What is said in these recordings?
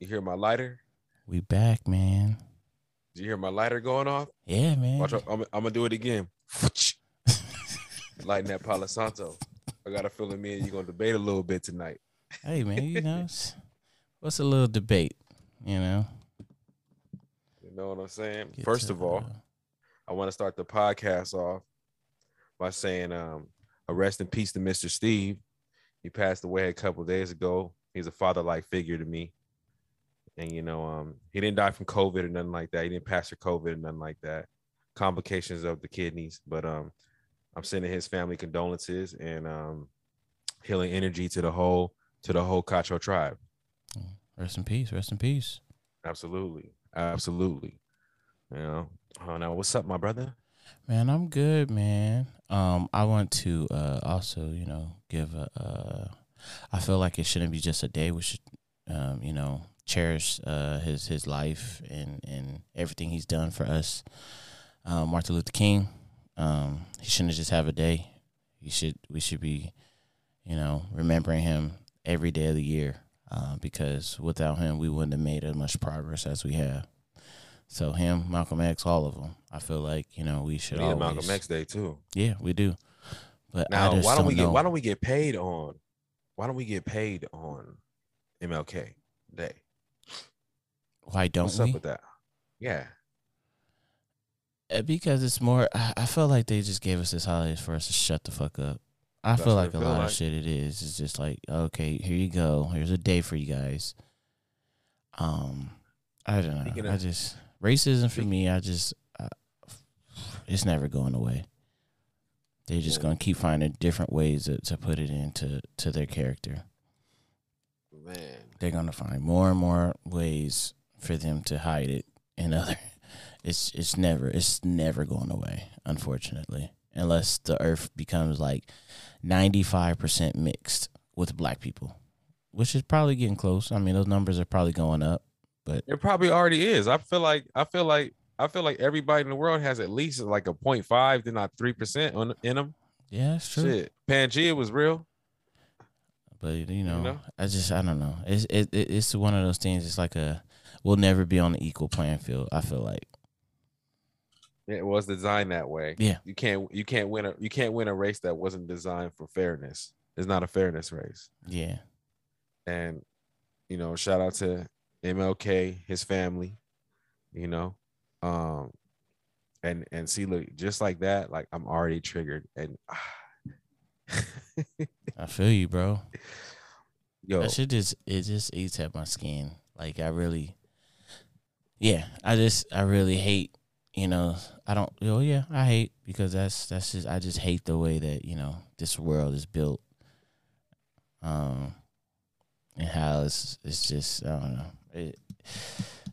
You hear my lighter? We back, man. Did you hear my lighter going off? Yeah, man. Watch, I'm, I'm gonna do it again. Lighting that Palo Santo. I got a feeling me and you gonna debate a little bit tonight. Hey, man. You know, what's a little debate? You know. You know what I'm saying? Get First of all, I want to start the podcast off by saying, um, a rest in peace to Mr. Steve. He passed away a couple days ago. He's a father-like figure to me. And you know, um, he didn't die from COVID or nothing like that. He didn't pass for COVID or nothing like that. Complications of the kidneys. But um, I'm sending his family condolences and um healing energy to the whole to the whole Cacho tribe. rest in peace. Rest in peace. Absolutely. Absolutely. You know. Oh now what's up, my brother? Man, I'm good, man. Um, I want to uh also, you know, give a. Uh, I feel like it shouldn't be just a day. We should, um, you know, cherish uh his his life and and everything he's done for us. Um, Martin Luther King. Um, he shouldn't just have a day. He should. We should be, you know, remembering him every day of the year. Uh, because without him, we wouldn't have made as much progress as we have. So him, Malcolm X, all of them. I feel like you know we should We always. Malcolm X Day too. Yeah, we do. But I Now, just why don't we know. get why don't we get paid on why don't we get paid on MLK Day? Why don't What's we? up with that? Yeah. Uh, Because it's more. I, feel like they just gave us this holiday for us to shut the fuck up. I That's feel like a feel lot like. of shit. It is. It's just like okay, here you go. Here's a day for you guys. Um, I don't know. Speaking I of- just racism for me. I just, uh, it's never going away. They're just gonna keep finding different ways to, to put it into to their character. Man. they're gonna find more and more ways for them to hide it and other it's it's never it's never going away unfortunately unless the earth becomes like 95% mixed with black people which is probably getting close i mean those numbers are probably going up but It probably already is. I feel like I feel like I feel like everybody in the world has at least like a 0.5 to not three percent on in them. yeah it's true Shit, Pangea was real. but you know, know? i just i don't know it's it, it, it's one of those things it's like a we'll never be on the equal playing field i feel like It was designed that way. Yeah. You can't you can't win a you can't win a race that wasn't designed for fairness. It's not a fairness race. yeah And you know, shout out to MLK, his family, you know. Um and and see look just like that, like I'm already triggered and i feel you bro yo That shit just it just eats at my skin. Like I really, yeah, I just I really hate. You know, I don't. Oh yeah, I hate because that's that's just I just hate the way that you know this world is built. Um, and how it's it's just I don't know. It,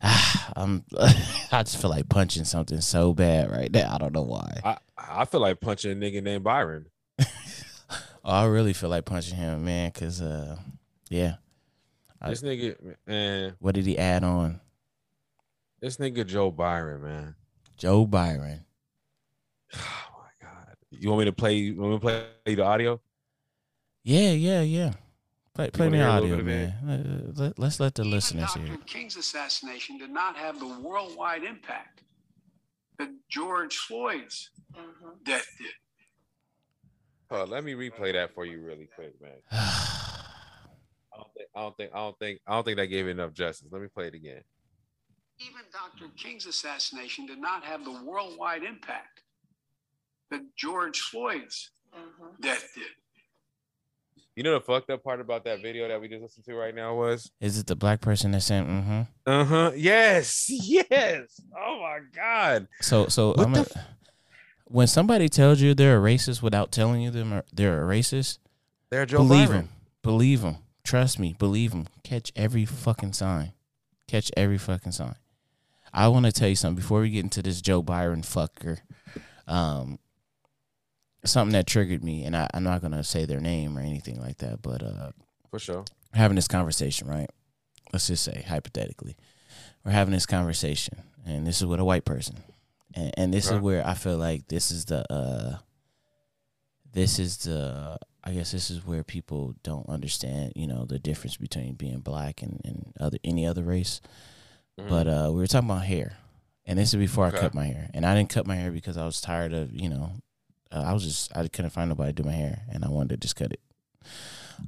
I'm I just feel like punching something so bad right now. I don't know why. I, I feel like punching a nigga named Byron. Oh, I really feel like punching him, man. Cause uh, yeah. I- This nigga, man, What did he add on? This nigga Joe Byron, man. Joe Byron. Oh my god. You want me to play you want me to play the audio? Yeah, yeah, yeah. Play, play me hear audio, little man. Let, let, us let the Even listeners Dr. hear. King's assassination did not have the worldwide impact that George Floyd's mm-hmm. death did. Oh, let me replay that for you really quick, man. I don't think I don't think I don't think I don't think that gave it enough justice. Let me play it again. Even Dr. King's assassination did not have the worldwide impact that George Floyd's death did. You know the fucked up part about that video that we just listened to right now was? Is it the black person that said mm-hmm? Uh-huh. Yes. Yes. Oh my God. So so What I'm the a, when somebody tells you they're a racist without telling you them are, they're a racist, There, Joe believe Byron. him. Believe him. Trust me. Believe him. Catch every fucking sign. Catch every fucking sign. I want to tell you something before we get into this Joe Byron fucker. Um, something that triggered me, and I, I'm not gonna say their name or anything like that, but uh, For sure. having this conversation, right? Let's just say hypothetically, we're having this conversation, and this is with a white person, and, and this is where I feel like this is the uh, this is the I guess this is where people don't understand, you know, the difference between being black and, and other any other race. Mhm. But uh we were talking about hair. And this is before Okay. I cut my hair. And I didn't cut my hair because I was tired of, you know, uh, I was just I couldn't find nobody to do my hair and I wanted to just cut it.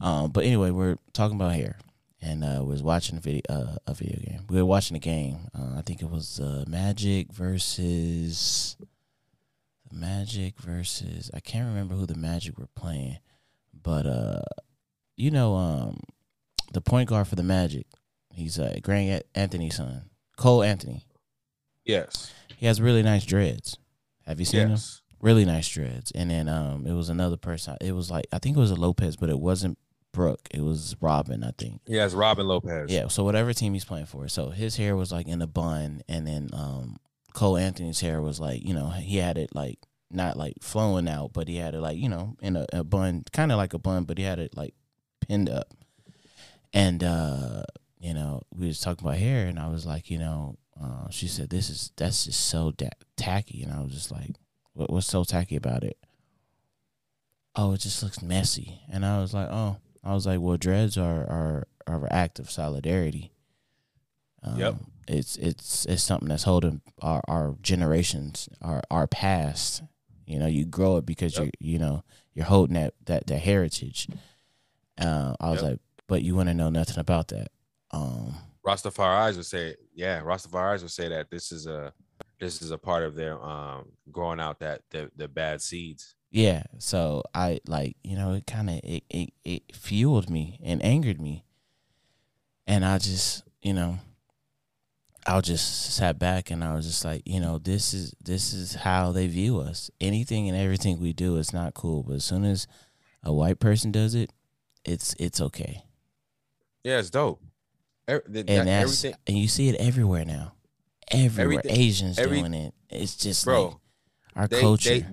Um but anyway, we're talking about hair. And uh was watching a video uh, a video game. We were watching a game. Uh, I think it was uh Magic versus Magic versus I can't remember who the Magic were playing, but uh, you know, um, the point guard for the Magic, he's uh Grant Anthony's son, Cole Anthony. yes, He has really nice dreads. Have you seen him? yes, Really nice dreads. And then um, it was another person. It was like I think it was a Lopez, but it wasn't Brooke. It was Robin, I think. yes. Robin Lopez. Yeah, so whatever team he's playing for. So his hair was like in a bun, and then um, Cole Anthony's hair was like, you know, he had it like not like flowing out, but he had it like, you know, in a, a bun, kind of like a bun, but he had it like pinned up. And uh, you know, we was talking about hair, and I was like, you know, uh, she said this is that's just so da- tacky, and I was just like, what, what's so tacky about it? Oh, it just looks messy, and I was like, oh, I was like, well, dreads are are are an act of solidarity. Um, Yep. It's it's it's something that's holding our our generations, our our past. You know, you grow it because Yep. you you know you're holding that that that heritage. Uh, I was Yep. like, but you want to know nothing about that. Um, Rastafari's would say, yeah, Rastafari's would say that this is a this is a part of their um growing out that the the bad seeds. yeah. So I like you know it kind of it, it it fueled me and angered me, and I just you know I just sat back and I was just like, you know, this is this is how they view us. Anything and everything we do is not cool, but as soon as a white person does it, it's it's okay. Yeah, it's dope. Every, And that's everything, and you see it everywhere now. Everywhere Everything- Asians every- doing it. It's just bro. like our they, culture. They,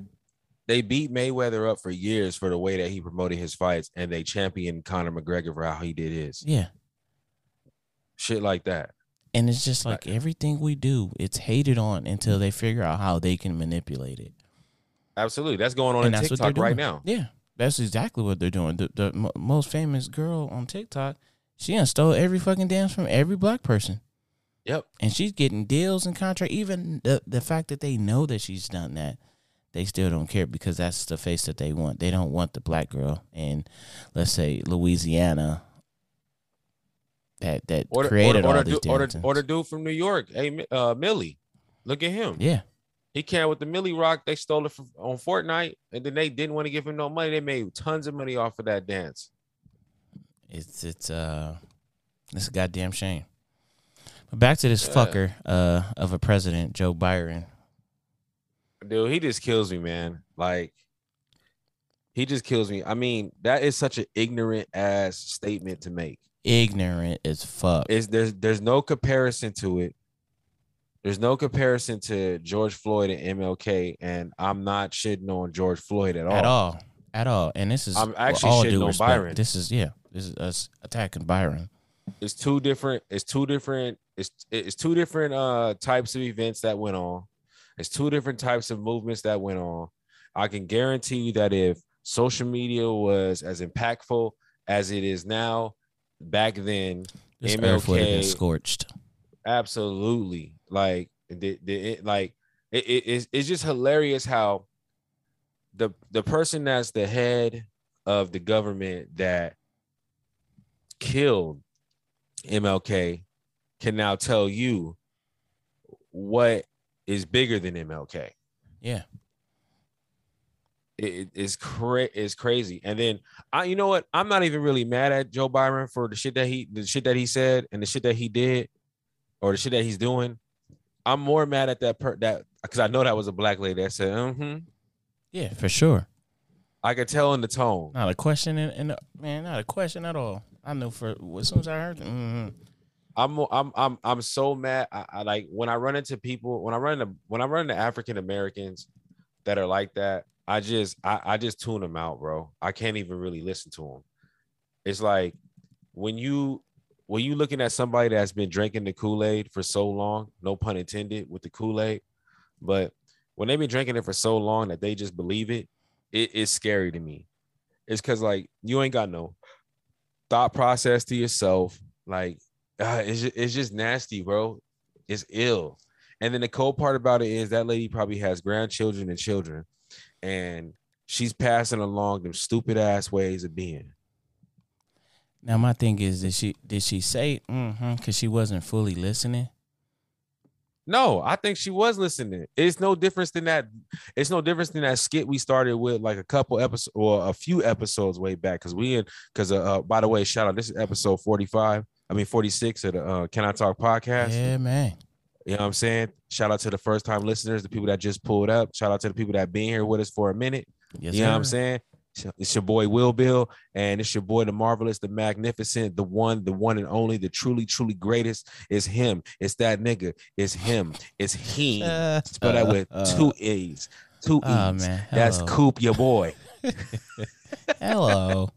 they beat Mayweather up for years for the way that he promoted his fights, and they championed Conor McGregor for how he did his yeah. shit like that. And it's just like everything we do, it's hated on until they figure out how they can manipulate it. Absolutely, that's going on and in TikTok right now. Yeah, that's exactly what they're doing. The, the mo- most famous girl on TikTok, she done stole every fucking dance from every black person, Yep. and she's getting deals and contract. Even the the fact that they know that she's done that, they still don't care because that's the face that they want. They don't want the black girl in, let's say Louisiana. That that Or created all these dude- or, dances. or the dude from New York, hey, uh, Milly. Look at him. yeah, He came with the Milly Rock. They stole it from, on Fortnite, and then they didn't want to give him no money. They made tons of money off of that dance. It's it's uh it's a goddamn shame. But back to this fucker uh of a president, Joe Byron. Dude, he just kills me, man. Like, he just kills me. I mean, that is such an ignorant ass statement to make. Ignorant as fuck. Is there's there's no comparison to it. There's no comparison to George Floyd and MLK, and I'm not shitting on George Floyd at all. At all. At all. And this is I'm actually all shitting on respect, Byron. This is yeah. This is us attacking Byron. It's two different. It's two different. It's it's two different uh types of events that went on. It's two different types of movements that went on. I can guarantee you that if social media was as impactful as it is now, back then, This earth would have been MLK scorched. absolutely like the, the it, like it, it- it's, it's just hilarious how the the person that's the head of the government that killed MLK can now tell you what is bigger than MLK. Yeah. It, it's cra- it's crazy. And then I, you know what? I'm not even really mad at Joe Byron for the shit that he, the shit that he said, and the shit that he did, or the shit that he's doing. I'm more mad at that per that because I know that was a black lady that said, mm-hmm. Yeah, for sure. I could tell in the tone. Not a question in, in the, man, not a question at all. I know for as soon as I heard mm-hmm. I'm I'm I'm I'm so mad. I, I like when I run into people when I run into when I run into African Americans that are like that. I just I, I just tune them out, bro. I can't even really listen to them. It's like when you when you looking at somebody that's been drinking the Kool Aid for so long, no pun intended with the Kool Aid, but when they've been drinking it for so long that they just believe it, it, it's scary to me. It's because like you ain't got no thought process to yourself. Like uh, it's just, it's just nasty, bro. It's ill. And then the cold part about it is that lady probably has grandchildren and children, and she's passing along them stupid ass ways of being. Now my thing is, did she did she say mm-hmm because she wasn't fully listening? No, I think she was listening. It's no difference than that. It's no difference than that skit we started with like a couple episodes or a few episodes way back. Cause we in because uh, uh, by the way, shout out. This is episode 45. I mean 46 of the uh, Can I Talk podcast. Yeah, man. You know what I'm saying? Shout out to the first time listeners, the people that just pulled up. Shout out to the people that been here with us for a minute. Yes, you know what I'm saying? It's your boy Will Bill, and it's your boy the marvelous, the magnificent, the one, the one and only, the truly, truly greatest. Is him. It's that nigga. It's him. It's he. Uh, Spell that with uh, two E's. Two E's. Oh man, That's. Coop, your boy. Hello.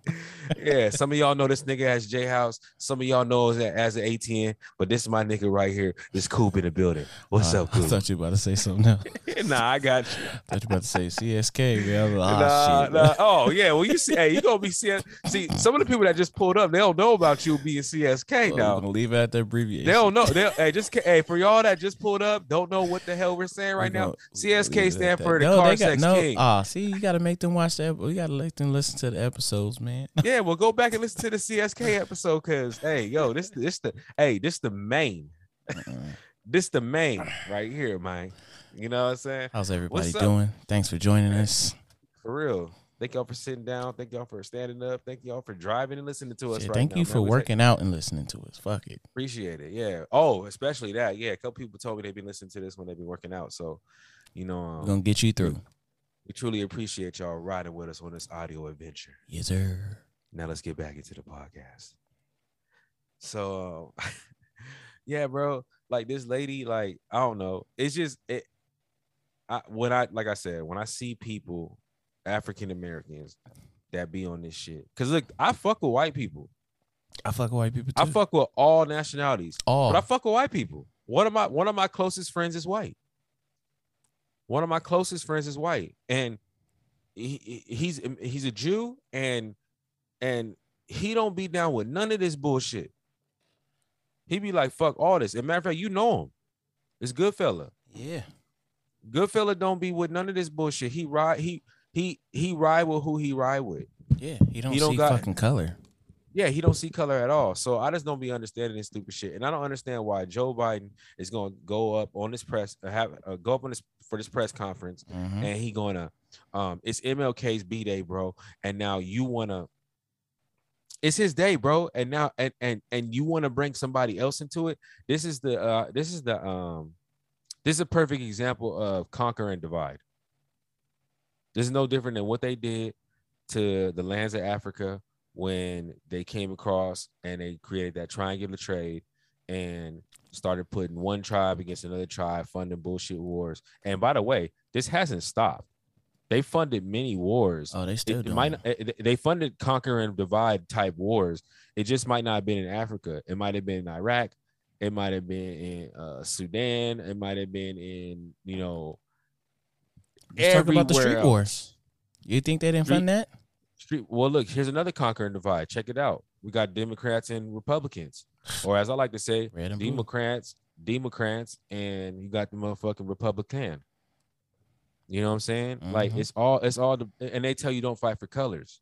yeah, some of y'all know this nigga as J House. Some of y'all know it as an ATN, but this is my nigga right here. This Coop in the building. What's Uh, up, I Coop? thought you about to say something else. nah, I got you. I thought you about to say CSK. Man. Like, oh, nah, shit. nah. Oh yeah, well you see, hey, you gonna be CS. See, some of the people that just pulled up, they don't know about you being CSK I'm now. gonna leave it at the abbreviation. They don't know. They hey, just hey for y'all that just pulled up, don't know what the hell we're saying right now. CSK stand for the no, got, Sex no, King. Ah, see, you gotta make them watch that. We gotta let them listen to the episodes, man. yeah, well, go back and listen to the CSK episode because hey, yo, this this the hey, this the main, this the main right here, man. You know what I'm saying? How's everybody doing? Thanks for joining us. For real. Thank y'all for sitting down. Thank y'all for standing up. Thank y'all for driving and listening to us. Shit, right thank now, you man. for working out and listening to us. Fuck it. Appreciate it. Yeah. Oh, especially that. Yeah. A couple people told me they've been listening to this when they've been working out. So, you know, We're um, gonna get you through. We truly appreciate y'all riding with us on this audio adventure. Yes, sir. Now let's get back into the podcast. So, uh, yeah, bro. Like this lady, like I don't know. It's just it. I when I like I said when I see people, African Americans, that be on this shit. Cause look, I fuck with white people. I fuck with white people too. I fuck with all nationalities. all. But I fuck with white people. One of my one of my closest friends is white. One of my closest friends is white, and he, he- he's he's a Jew, and and he don't be down with none of this bullshit. He be like, "Fuck all this." As a matter of fact, you know him. It's Goodfella. yeah. Goodfella don't be with none of this bullshit. He ride he he he ride with who he ride with. Yeah. He don't He don't see got- fucking color. Yeah, he don't see color at all. So I just don't be understanding this stupid shit, and I don't understand why Joe Biden is going to go up on this press, uh, have uh, go up on this for this press conference, Mhm. and he gonna, um, it's MLK's b day, bro, and now you wanna, it's his day, bro, and now and and and you want to bring somebody else into it. This is the uh, this is the um, this is a perfect example of conquer and divide. This is no different than what they did to the lands of Africa when they came across and they created that triangular trade and started putting one tribe against another tribe, funding bullshit wars. And by the way, this hasn't stopped. They funded many wars. Oh, they still it doing. might not- it- they funded conquer and divide type wars. It just might not have been in Africa. It might have been in Iraq. It might have been in uh, Sudan. It might have been in you know Let's talk about the street everywhere wars. You think they didn't Street- fund that? Street. Well, look, here's another conquer and divide. Check it out. We got Democrats and Republicans, or as I like to say, Red and blue. Democrats, Democrats, and you got the motherfucking Republican. You know what I'm saying? Like Mhm. it's all it's all the and they tell you don't fight for colors,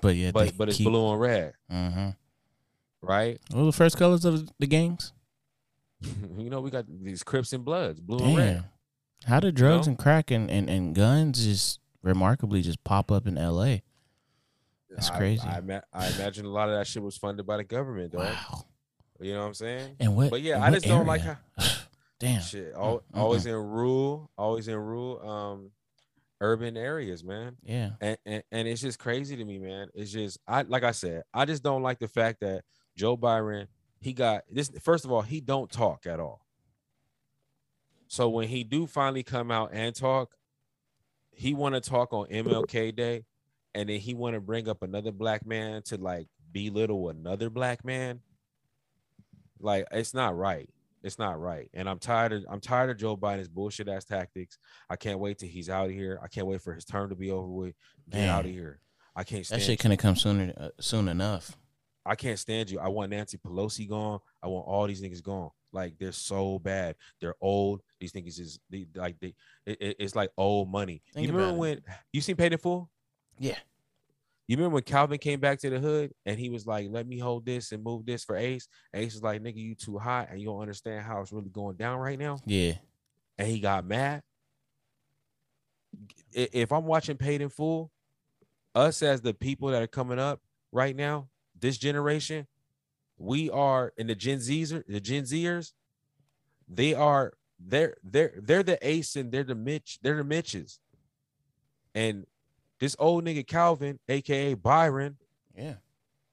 But yeah, but but it's blue and red, Mm-hmm. right? What the first colors of the gangs? you know, we got these Crips and Bloods, blue and red. How did drugs know? and crack and, and, and guns just remarkably just pop up in L.A.? That's I- crazy. I, ima- I imagine a lot of that shit was funded by the government, though. Wow. You know what I'm saying? And what? But yeah, I just don't like area? Damn. Shit, al- Mm, always in rural, always in rural, um, urban areas, man. Yeah. And, and and it's just crazy to me, man. It's just I like I said, I just don't like the fact that Joe Byron he got this. First of all, he don't talk at all. So when he do finally come out and talk, he want to talk on MLK Day, and then he want to bring up another black man to like belittle another black man. Like it's not right. It's not right. And I'm tired of I'm tired of Joe Biden's bullshit ass tactics. I can't wait till he's out of here. I can't wait for his term to be over with. Get Man. out of here. I can't stand That shit couldn't come sooner uh, soon enough. I can't stand you. I want Nancy Pelosi gone. I want all these niggas gone. Like they're so bad. They're old. These niggas is they, like they. It, it- it's like old money. Think you remember when you seen Paid in Full? Yeah. You remember when Calvin came back to the hood and he was like, "Let me hold this and move this for Ace." Ace was like, "Nigga, you too hot and you don't understand how it's really going down right now." Yeah. And he got mad. If I'm watching Paid in Full, us as the people that are coming up right now, this generation, we are in the Gen Zers, the Gen Zers, they are they're they're they're the Ace and they're the Mitch, they're the Mitches. And this old nigga Calvin, aka Byron, Yeah.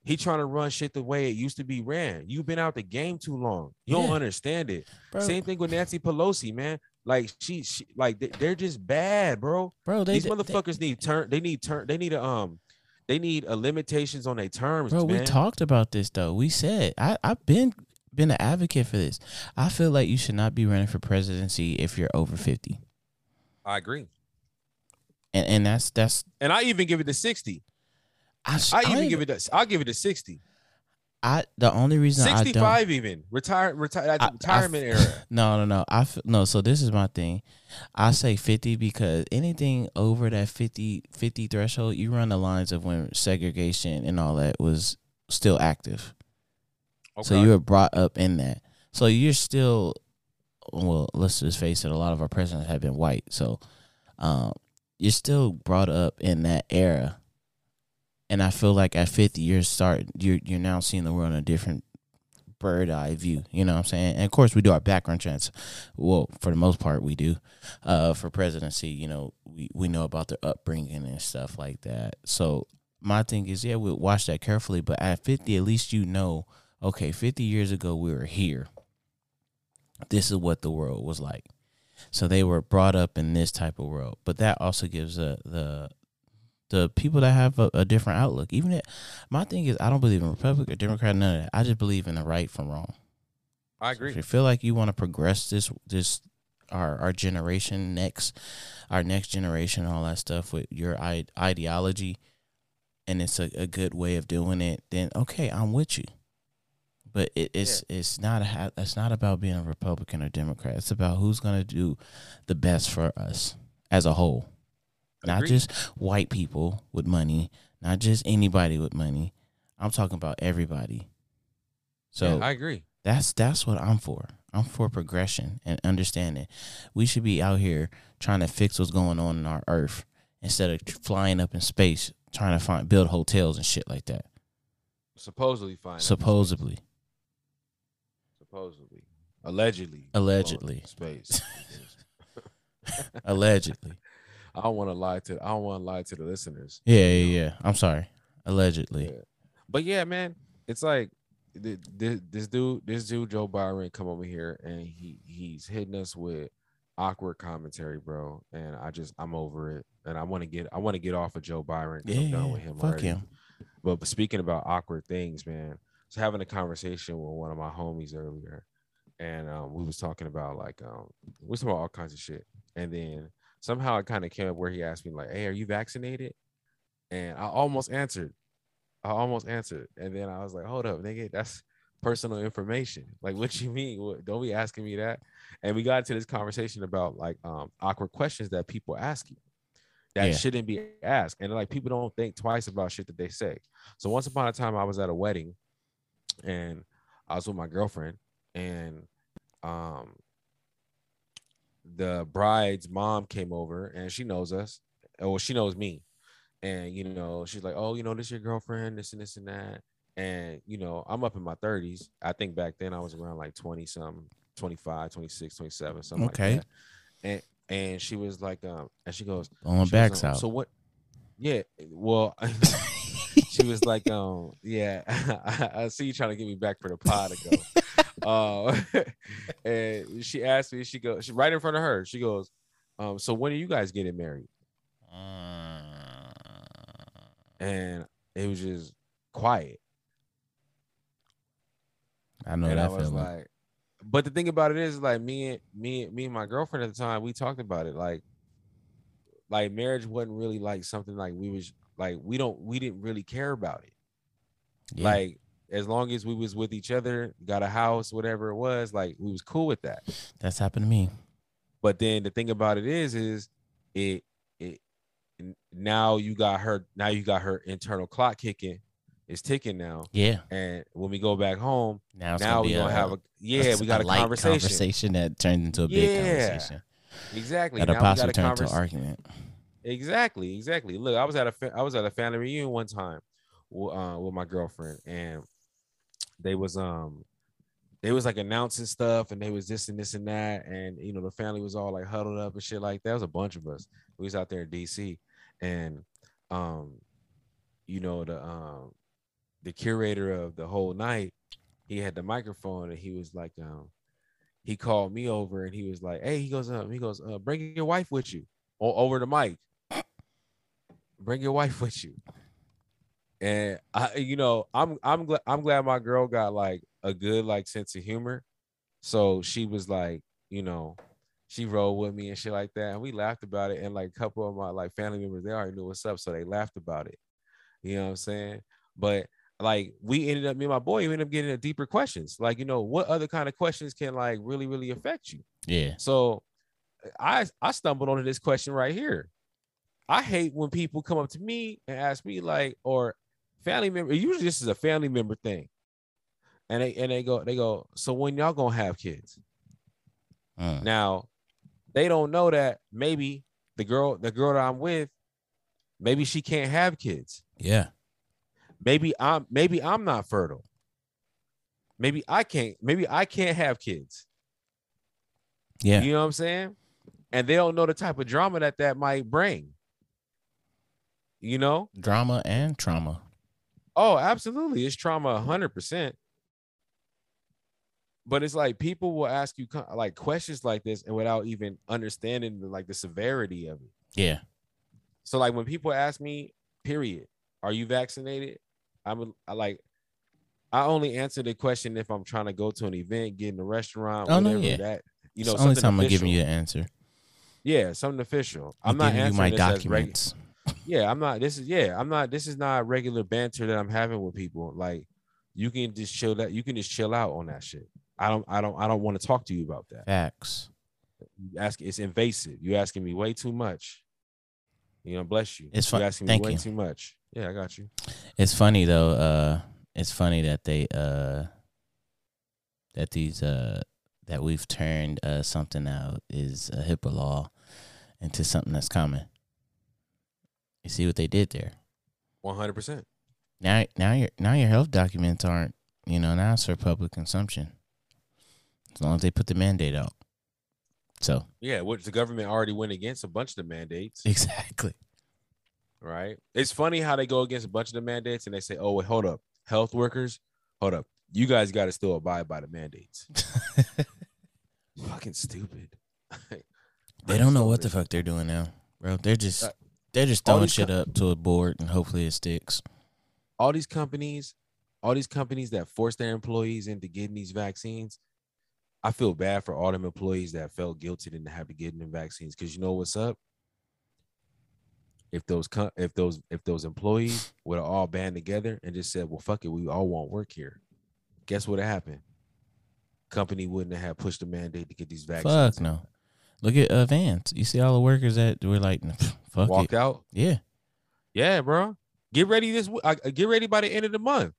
he trying to run shit the way it used to be ran. You've been out the game too long. You don't understand it. Bro, Same thing with Nancy Pelosi, man. Like she, she like they, they're just bad, bro. bro, they These they- motherfuckers need turn. They need turn. They need a um. They need a limitations on their terms, Bro, man. we talked about this though. We said I I've been been an advocate for this. I feel like you should not be running for presidency if you're over 50. I agree, And and that's that's and I even give it to sixty. I, sh- I don't even give it. To, I'll give it to sixty. I the only reason Sixty-five, even retire. Retire. I- I retirement f- era. No, no, no. I f- no. So this is my thing. I say fifty because anything over that 50, 50 threshold, you run the lines of when segregation and all that was still active. Okay. So you were brought up in that. So you're still, well, let's just face it. A lot of our presidents have been white, so um, you're still brought up in that era. And I feel like at fifty, you're start you're you're now seeing the world in a different bird eye view. You know what I'm saying? And of course, we do our background checks. Well, for the most part, we do. Uh, for presidency, you know, we we know about their upbringing and stuff like that. So my thing is, yeah, we'll watch that carefully. But at fifty, at least you know okay, 50 years ago we were here. This is what the world was like. So they were brought up in this type of world. But that also gives uh, the the people that have a, a different outlook. Even it, my thing is, I don't believe in Republican or Democrat, none of that. I just believe in the right from wrong. I So agree. if you feel like you want to progress this this our our generation next our next generation all that stuff with your I- ideology and it's a, a good way of doing it then okay i'm with you but it, it's it's not a, ha- it's not about being a republican or democrat it's about who's going to do the best for us as a whole not just white people with money not just anybody with money i'm talking about everybody so Yeah, I agree. that's that's what I'm for. I'm for progression and understanding. We should be out here trying to fix what's going on in our earth instead of flying up in space trying to find build hotels and shit like that. Supposedly fine. Supposedly. Supposedly. Allegedly. Allegedly. Space. Allegedly. I don't want to lie to. I don't want to lie to the listeners. Yeah, yeah, yeah. I'm sorry. Allegedly. Yeah. But yeah, man, it's like th- th- this dude, this dude Joe Byron come over here and he he's hitting us with awkward commentary, bro. And I just I'm over it. And I want to get I want to get off of Joe Byron. Yeah, I'm done with him Fuck already. him. But, but speaking about awkward things, man, was having a conversation with one of my homies earlier, and um, we was talking about like um, we was talking about all kinds of shit, and then somehow it kind of came up where he asked me like, "Hey, are you vaccinated?" And I almost answered, I almost answered, and then I was like, "Hold up, nigga, that's personal information. Like, what you mean? What, don't be asking me that." And we got into this conversation about like um, awkward questions that people ask you that Yeah. shouldn't be asked, and like people don't think twice about shit that they say. So once upon a time, I was at a wedding, and I was with my girlfriend, and um, the bride's mom came over, and she knows us. Oh, well, she knows me, and you know, she's like, "Oh, you know, this your girlfriend, this and this and that." And you know, I'm up in my 30s. I think back then I was around like 20 something, 25, 26, 27, something Okay. like that. And and she was like, um, and she goes, On my was, back's um, out. So what? Yeah. Well, she was like, um, yeah, I, I see you trying to get me back for the pod ago. uh, and she asked me, she goes, she right in front of her, she goes, um, so when are you guys getting married? And it was just quiet. I know and that I was feeling. like, but the thing about it is, like me and me, me and my girlfriend at the time, we talked about it. Like, like marriage wasn't really like something like we was like we don't we didn't really care about it. Yeah. Like as long as we was with each other, got a house, whatever it was, like we was cool with that. That's happened to me. But then the thing about it is, is it it now you got her now you got her internal clock kicking, it's ticking now. Yeah. And when we go back home, Now it's now gonna we be gonna a, have a yeah, we got a, light conversation. that turned into a big Yeah. conversation. Exactly. That'll Now possibly a turn into an argument. Exactly, exactly. Look, I was at a fa- I was at a family reunion one time uh, with my girlfriend, and they was um they was like announcing stuff, and they was this and this and that, and you know the family was all like huddled up and shit like that. It was a bunch of us. We was out there in D.C. and um you know the um the curator of the whole night, he had the microphone, and he was like um he called me over, and he was like, hey, he goes um he goes uh, bring your wife with you o- over the mic bring your wife with you. And I, you know, I'm I'm glad I'm glad my girl got like a good like sense of humor. So she was like, you know, she rolled with me and shit like that. And we laughed about it. And like a couple of my like family members, they already knew what's up. So they laughed about it. You know what I'm saying? But like we ended up, me and my boy, we ended up getting into deeper questions. Like, you know, what other kind of questions can like really, really affect you? Yeah. So I I stumbled onto this question right here. I hate when people come up to me and ask me like, or family member. Usually this is a family member thing, and they and they go they go. So when y'all gonna have kids? Mm. Now, they don't know that maybe the girl the girl that I'm with, maybe she can't have kids. Yeah. Maybe I'm maybe I'm not fertile. Maybe I can't. Maybe I can't have kids. Yeah. You know what I'm saying? And they don't know the type of drama that that might bring. You know? Drama and trauma. Oh, absolutely. It's trauma 100%. But it's like people will ask you like questions like this and without even understanding the, like the severity of it. Yeah. So like when people ask me, period, are you vaccinated? I'm I like I only answer the question if I'm trying to go to an event, get in a restaurant, Oh, no, whatever yeah. that you know, it's the only time I'm giving you an answer. Yeah, something official. I'm not giving you my this as documents. Yeah, I'm not. This is yeah, I'm not. This is not regular banter that I'm having with people. Like, you can just chill that. You can just chill out on that shit. I don't. I don't. I don't want to talk to you about that. Facts. You ask. It's invasive. You asking me way too much. You know, bless you. It's fun- You asking thank me way you. too much. Yeah, I got you. It's funny though. Uh, it's funny that they uh that these uh that we've turned uh something out is a HIPAA law into something that's common. You see what they did there. One hundred percent. Now, now your now your health documents aren't you know now it's for public consumption. As long as they put the mandate out. So Yeah, which the government already went against a bunch of the mandates, exactly. right? It's funny how they go against a bunch of the mandates and they say, "Oh, wait, hold up, health workers, hold up, you guys got to still abide by the mandates." Fucking stupid. They don't know what the fuck they're doing now, bro. They're just Uh, they're just throwing shit co- up to a board and hopefully it sticks. all these companies, all these companies that force their employees into getting these vaccines, I feel bad for all them employees that felt guilty didn't have to get them vaccines. Cause you know what's up? If those co- if those if those employees would have all band together and just said, "Well, fuck it, we all won't work here," guess what happened? Company wouldn't have pushed the mandate to get these vaccines. Fuck no. Look at uh, Vance. You see all the workers that were like, fuck Walked it. out. Yeah. Yeah, bro. Get ready this. Uh, get ready by the end of the month.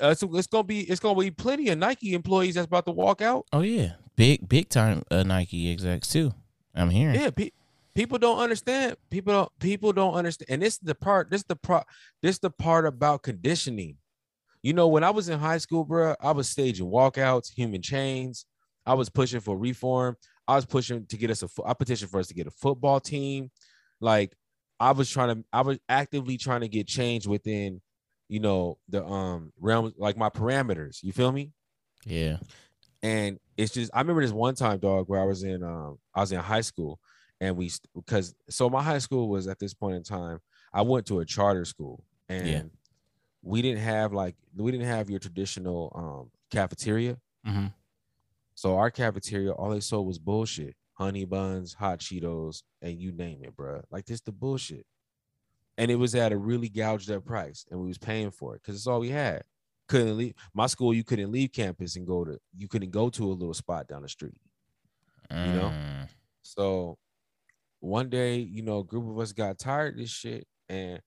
Uh, so it's gonna be it's gonna be plenty of Nike employees that's about to walk out. Oh yeah. Big big time uh, Nike execs too. I'm hearing. Yeah, pe- people don't understand. People don't. People don't understand. And this is the part. This is the part. This is the part about conditioning. You know, when I was in high school, bro, I was staging walkouts, human chains. I was pushing for reform. I was pushing to get us a. I petitioned for us to get a football team. Like I was trying to. I was actively trying to get change within, you know, the um realm, like my parameters. You feel me? Yeah. and it's just I remember this one time, dog, where I was in um I was in high school, and we because so my high school was at this point in time I went to a charter school, and Yeah. we didn't have like we didn't have your traditional um cafeteria. Mm-hmm. So our cafeteria, all they sold was bullshit. Honey buns, hot Cheetos, and you name it, bro. Like this the bullshit. And it was at a really gouged up price, and we was paying for it because it's all we had. Couldn't leave my school, you couldn't leave campus and go to you couldn't go to a little spot down the street. You know? Mm. So one day, you know, a group of us got tired of this shit. And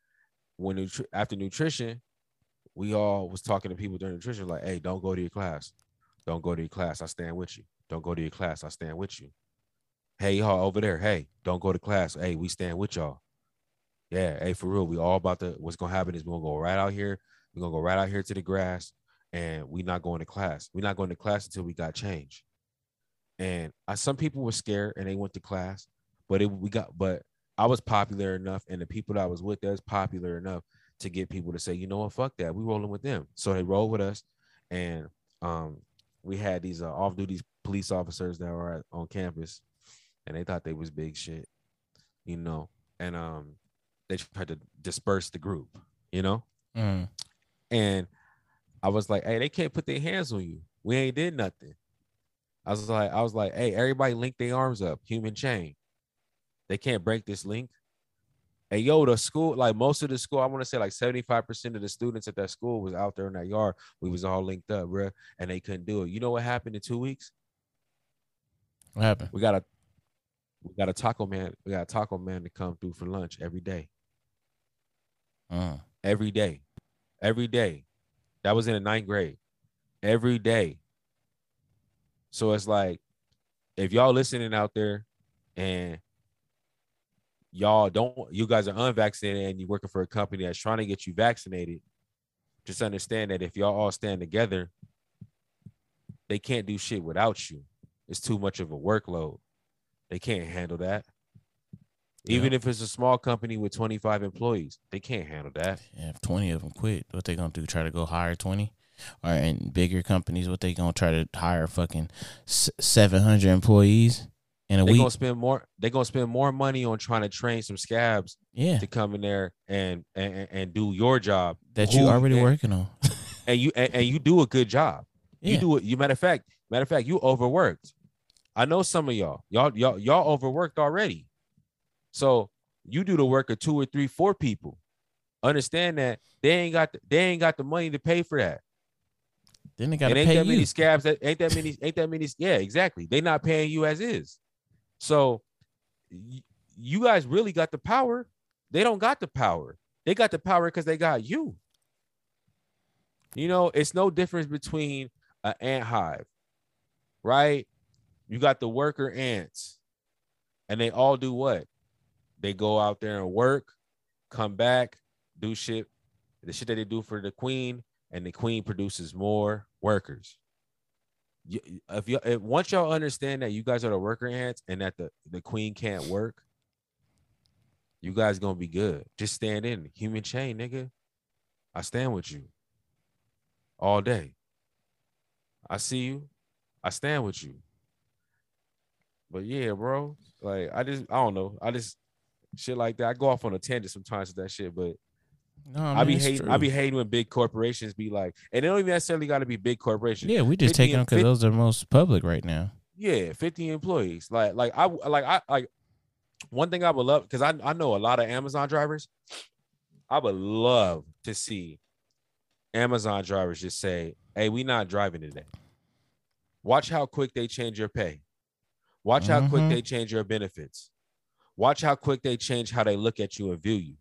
when nutri- after nutrition, we all was talking to people during nutrition, like, hey, don't go to your class. Don't go to your class. I stand with you. Don't go to your class. I stand with you. Hey, y'all over there. Hey, don't go to class. Hey, we stand with y'all. Yeah, hey, for real. We all about to what's gonna happen is we're gonna go right out here. We're gonna go right out here to the grass and we not going to class. We're not going to class until we got change. And I, some people were scared and they went to class, but it we got but I was popular enough, and the people that I was with that was popular enough to get people to say, you know what, fuck that, we rolling with them. So they rolled with us, and um, we had these uh, off-duty police officers that were at, on campus, and they thought they was big shit, you know, and um, they tried to disperse the group, you know, Mm. and I was like, hey, they can't put their hands on you. We ain't did nothing. I was like, I was like, hey, everybody link their arms up, human chain. They can't break this link. Hey, yo, the school, like most of the school, I want to say like 75% of the students at that school was out there in that yard. We was all linked up, bro. and they couldn't do it. You know what happened in two weeks? What happened? We got a we got a taco man, we got a taco man to come through for lunch every day. Mm. every day, every day. That was in the ninth grade, every day. So it's like, if y'all listening out there, and y'all don't, you guys are unvaccinated and you're working for a company that's trying to get you vaccinated, just understand that if y'all all stand together, they can't do shit without you. It's too much of a workload. They can't handle that. Even if it's a small company with 25 employees, they can't handle that. Yeah, if twenty of them quit, what they gonna do? Try to go hire twenty? Or in bigger companies, what they gonna try to hire fucking seven hundred employees in a They're week? gonna spend more. They're gonna spend more money on trying to train some scabs yeah, to come in there and and, and do your job that you already and, working on. and you and, and you do a good job. yeah, You do it. You matter of fact, matter of fact, you overworked. I know some of y'all. Y'all y'all y'all overworked already. So you do the work of two or three, four people. Understand that they ain't got the, they ain't got the money to pay for that. then they gotta ain't pay that many you. scabs that ain't that many ain't that many yeah exactly they not paying you as is so y- you guys really got the power they don't got the power they got the power because they got you you know it's no difference between an ant hive right you got the worker ants and they all do what they go out there and work come back do shit the shit that they do for the queen and the queen produces more workers. You, if you if once y'all understand that you guys are the worker ants and that the, the queen can't work, you guys gonna be good. Just stand in human chain, nigga. I stand with you all day. I see you. I stand with you. But yeah, bro, like I just I don't know. I just shit like that. I go off on a tangent sometimes with that shit, but No, I man, be hating. I true. be hating when big corporations be like, and they don't even necessarily got to be big corporations. Yeah, we just 50 taking them because those are most public right now. Yeah, fifty employees. Like, like I like I like one thing I would love because I I know a lot of Amazon drivers. I would love to see Amazon drivers just say, "Hey, we not driving today." Watch how quick they change your pay. Watch how quick Mhm. they change your benefits. Watch how quick they change how they look at you and view you.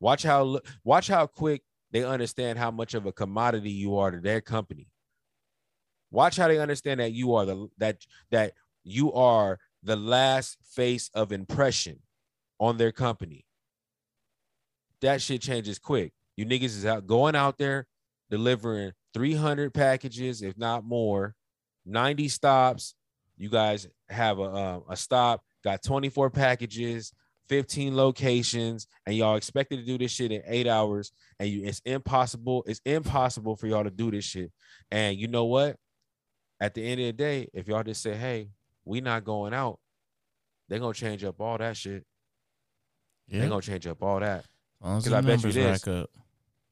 Watch how watch how quick they understand how much of a commodity you are to their company. Watch how they understand that you are the that that you are the last face of impression on their company. That shit changes quick. You niggas is out going out there delivering 300 packages, if not more, 90 stops. You guys have a uh, a stop, got 24 packages, 15 locations, and y'all expected to do this shit in eight hours. And you, it's impossible. It's impossible for y'all to do this shit. And you know what? At the end of the day, if y'all just say, "Hey, we not going out," they're gonna change up all that shit. Yeah, They're gonna change up all that. as long as 'cause the I bet you this. up.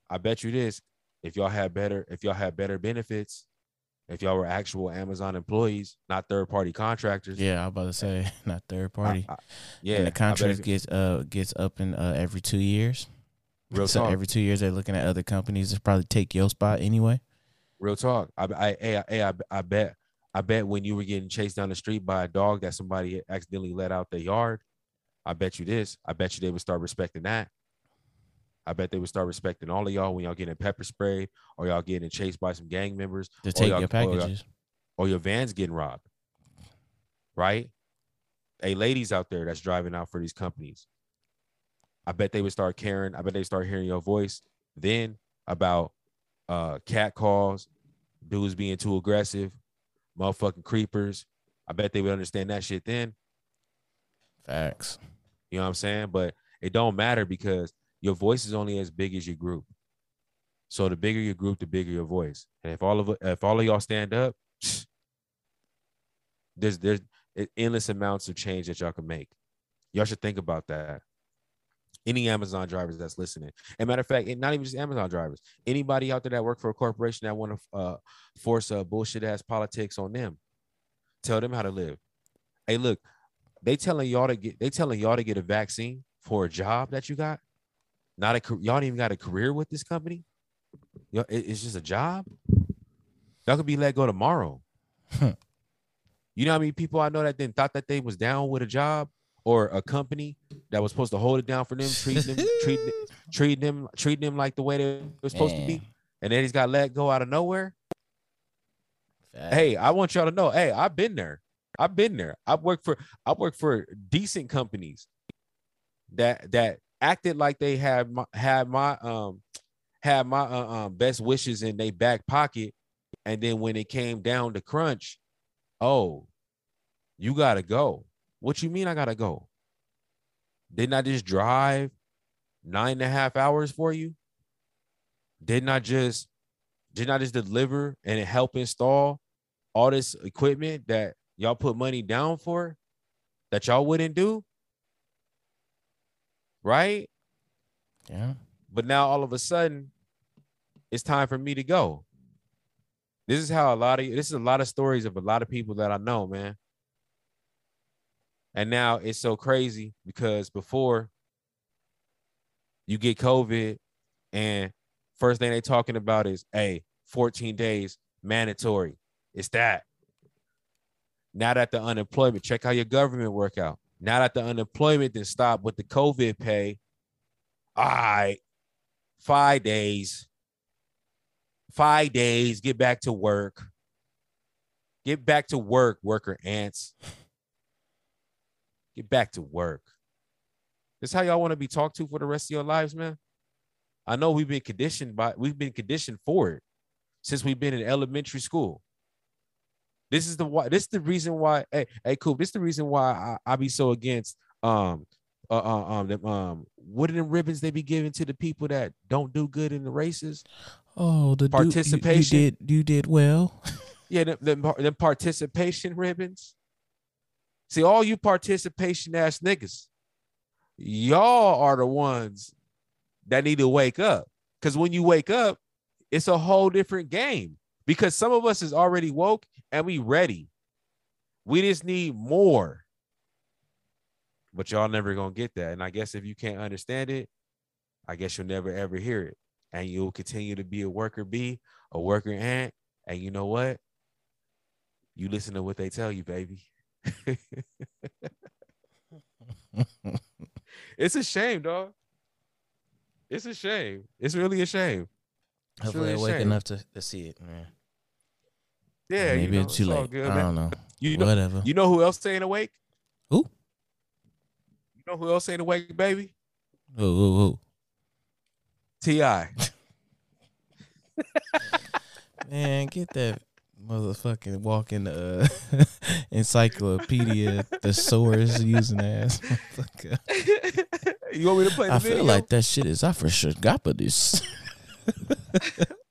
I bet you this. If y'all had better, if y'all had better benefits, if y'all were actual Amazon employees, not third party contractors. Yeah, I was about to say not third party. I- I- yeah, and the contract gets uh gets up in uh, every two years. real so talk. every two years they're looking at other companies that probably take your spot anyway. Real talk. I, I, I, I, I bet, I bet when you were getting chased down the street by a dog that somebody accidentally let out their yard, I bet you this. I bet you they would start respecting that. I bet they would start respecting all of y'all when y'all getting pepper sprayed or y'all getting chased by some gang members To take your or y'all- packages. or your van's getting robbed. Right? Hey, ladies out there that's driving out for these companies. I bet they would start caring. I bet they start hearing your voice then about uh cat calls, dudes being too aggressive, motherfucking creepers. I bet they would understand that shit then. Facts. You know what I'm saying? But it don't matter because your voice is only as big as your group. So the bigger your group, the bigger your voice. And if all of if all of y'all stand up, there's there's endless amounts of change that y'all can make. Y'all should think about that. Any Amazon drivers that's listening, and matter of fact, not even just Amazon drivers, anybody out there that work for a corporation that want to uh, force a bullshit ass politics on them, tell them how to live. Hey, look, they telling y'all to get they telling y'all to get a vaccine for a job that you got not a y'all don't even got a career with this company y'all, it- it's just a job y'all could be let go tomorrow Huh. you know how many people i know that then thought that they was down with a job or a company that was supposed to hold it down for them treating them treating, treating them treating them like the way they were supposed to be and then he's got let go out of nowhere Facts. hey, I want y'all to know, hey, I've been there. I've been there. I've worked for I worked for decent companies that that acted like they had my had my um had my uh, um best wishes in their back pocket, and then when it came down to crunch, oh, you gotta go. What you mean I gotta go? Didn't I just drive nine and a half hours for you? Didn't I just didn't I just deliver and help install all this equipment that y'all put money down for that y'all wouldn't do? Right? Yeah. But now all of a sudden, it's time for me to go. This is how a lot of this is a lot of stories of a lot of people that I know, man. And now it's so crazy because before you get COVID, and first thing they talking about is hey, 14 days mandatory. It's that. Now that the unemployment, check how your government work out. Now that the unemployment then stop with the COVID pay, all right, five days. Five days, get back to work. Get back to work, worker ants. Get back to work. This how y'all want to be talked to for the rest of your lives, man. I know we've been conditioned by we've been conditioned for it since we've been in elementary school. This is the why. This is the reason why. Hey, hey, cool. This is the reason why I, I be so against um uh, uh, um them, um what are them ribbons they be giving to the people that don't do good in the races? Oh, the dude- you- Participation. You, did you did well. Yeah, the, them, par- them participation ribbons. See, all you participation ass niggas, y'all are the ones that need to wake up. Because when you wake up, it's a whole different game. Because some of us is already woke and we ready. We just need more. But y'all never gonna get that. And I guess if you can't understand it, I guess you'll never ever hear it. And you'll continue to be a worker bee, a worker ant. And you know what? You listen to what they tell you, baby. it's a shame, dog. It's a shame. It's really a shame. It's Hopefully, really I a wake enough to, to see it, man. Yeah, maybe you know, it's too late. good, I don't know. You know, Whatever. you know who else staying awake? Who? You know who else ain't awake, baby? Ooh, ooh, ooh. Ti. Man, get that motherfucking walking uh, encyclopedia thesaurus using ass. you want me to play the I video? feel like that shit is I for sure got this.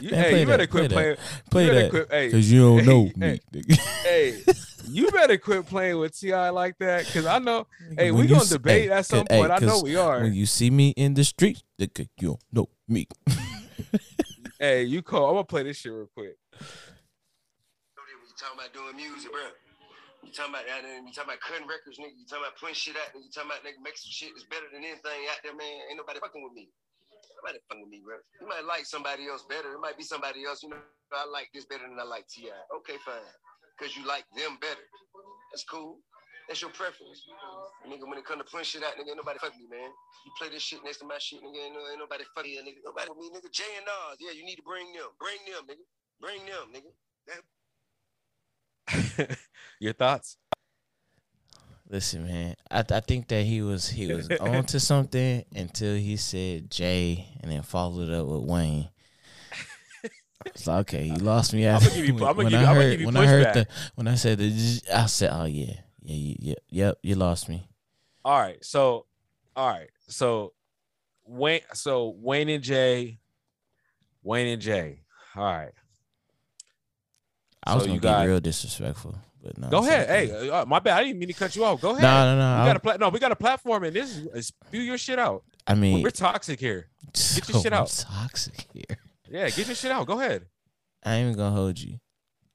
you, Man, hey, play you better that, quit play playing. Play you that quit- hey, because you don't know hey, me. hey, you better quit playing with Ti like that, because I know. Hey, When we you gonna s- debate hey, at some hey, point. I know we are. When you see me in the street, nigga, you don't know me. Hey, you call. I'm gonna play this shit real quick. You talking about doing music, bro. You talking about that? You talking about cutting records, nigga. You talking about putting shit out there. You talking about nigga make some shit that's better than anything out there, man. Ain't nobody fucking with me. Nobody fucking me, bro. You might like somebody else better. It might be somebody else. You know, I like this better than I like Ti. Okay, fine. Cause you like them better. That's cool. That's your preference. Nigga, when it come to putting shit out, nigga, ain't nobody fuck me, man. You play this shit next to my shit, nigga, ain't, no, ain't nobody fuck you, nigga. Nobody me, nigga. J and Nas, yeah, you need to bring them. Bring them, nigga. Bring them, nigga. Your thoughts? Listen, man. I I think that he was he was on to something until he said Jay and then followed up with Wayne. It's like, okay, you lost me after give you- when, I'ma when give I heard when I heard the when I said the I said, oh yeah, yeah, you, yeah, yep, you lost me. All right. So, all right. So, Wayne. So Wayne and Jay. Wayne and Jay. All right. I was So gonna you get got- real disrespectful, but no. Go ahead. Hey, uh, my bad. I didn't mean to cut you off. Go ahead. no, no, no. We got a pla- no. We got a platform, and this is uh, spew your shit out. I mean, We're toxic here. get your so shit out. Toxic here. Yeah, get your shit out. Go ahead. I ain't even gonna hold you.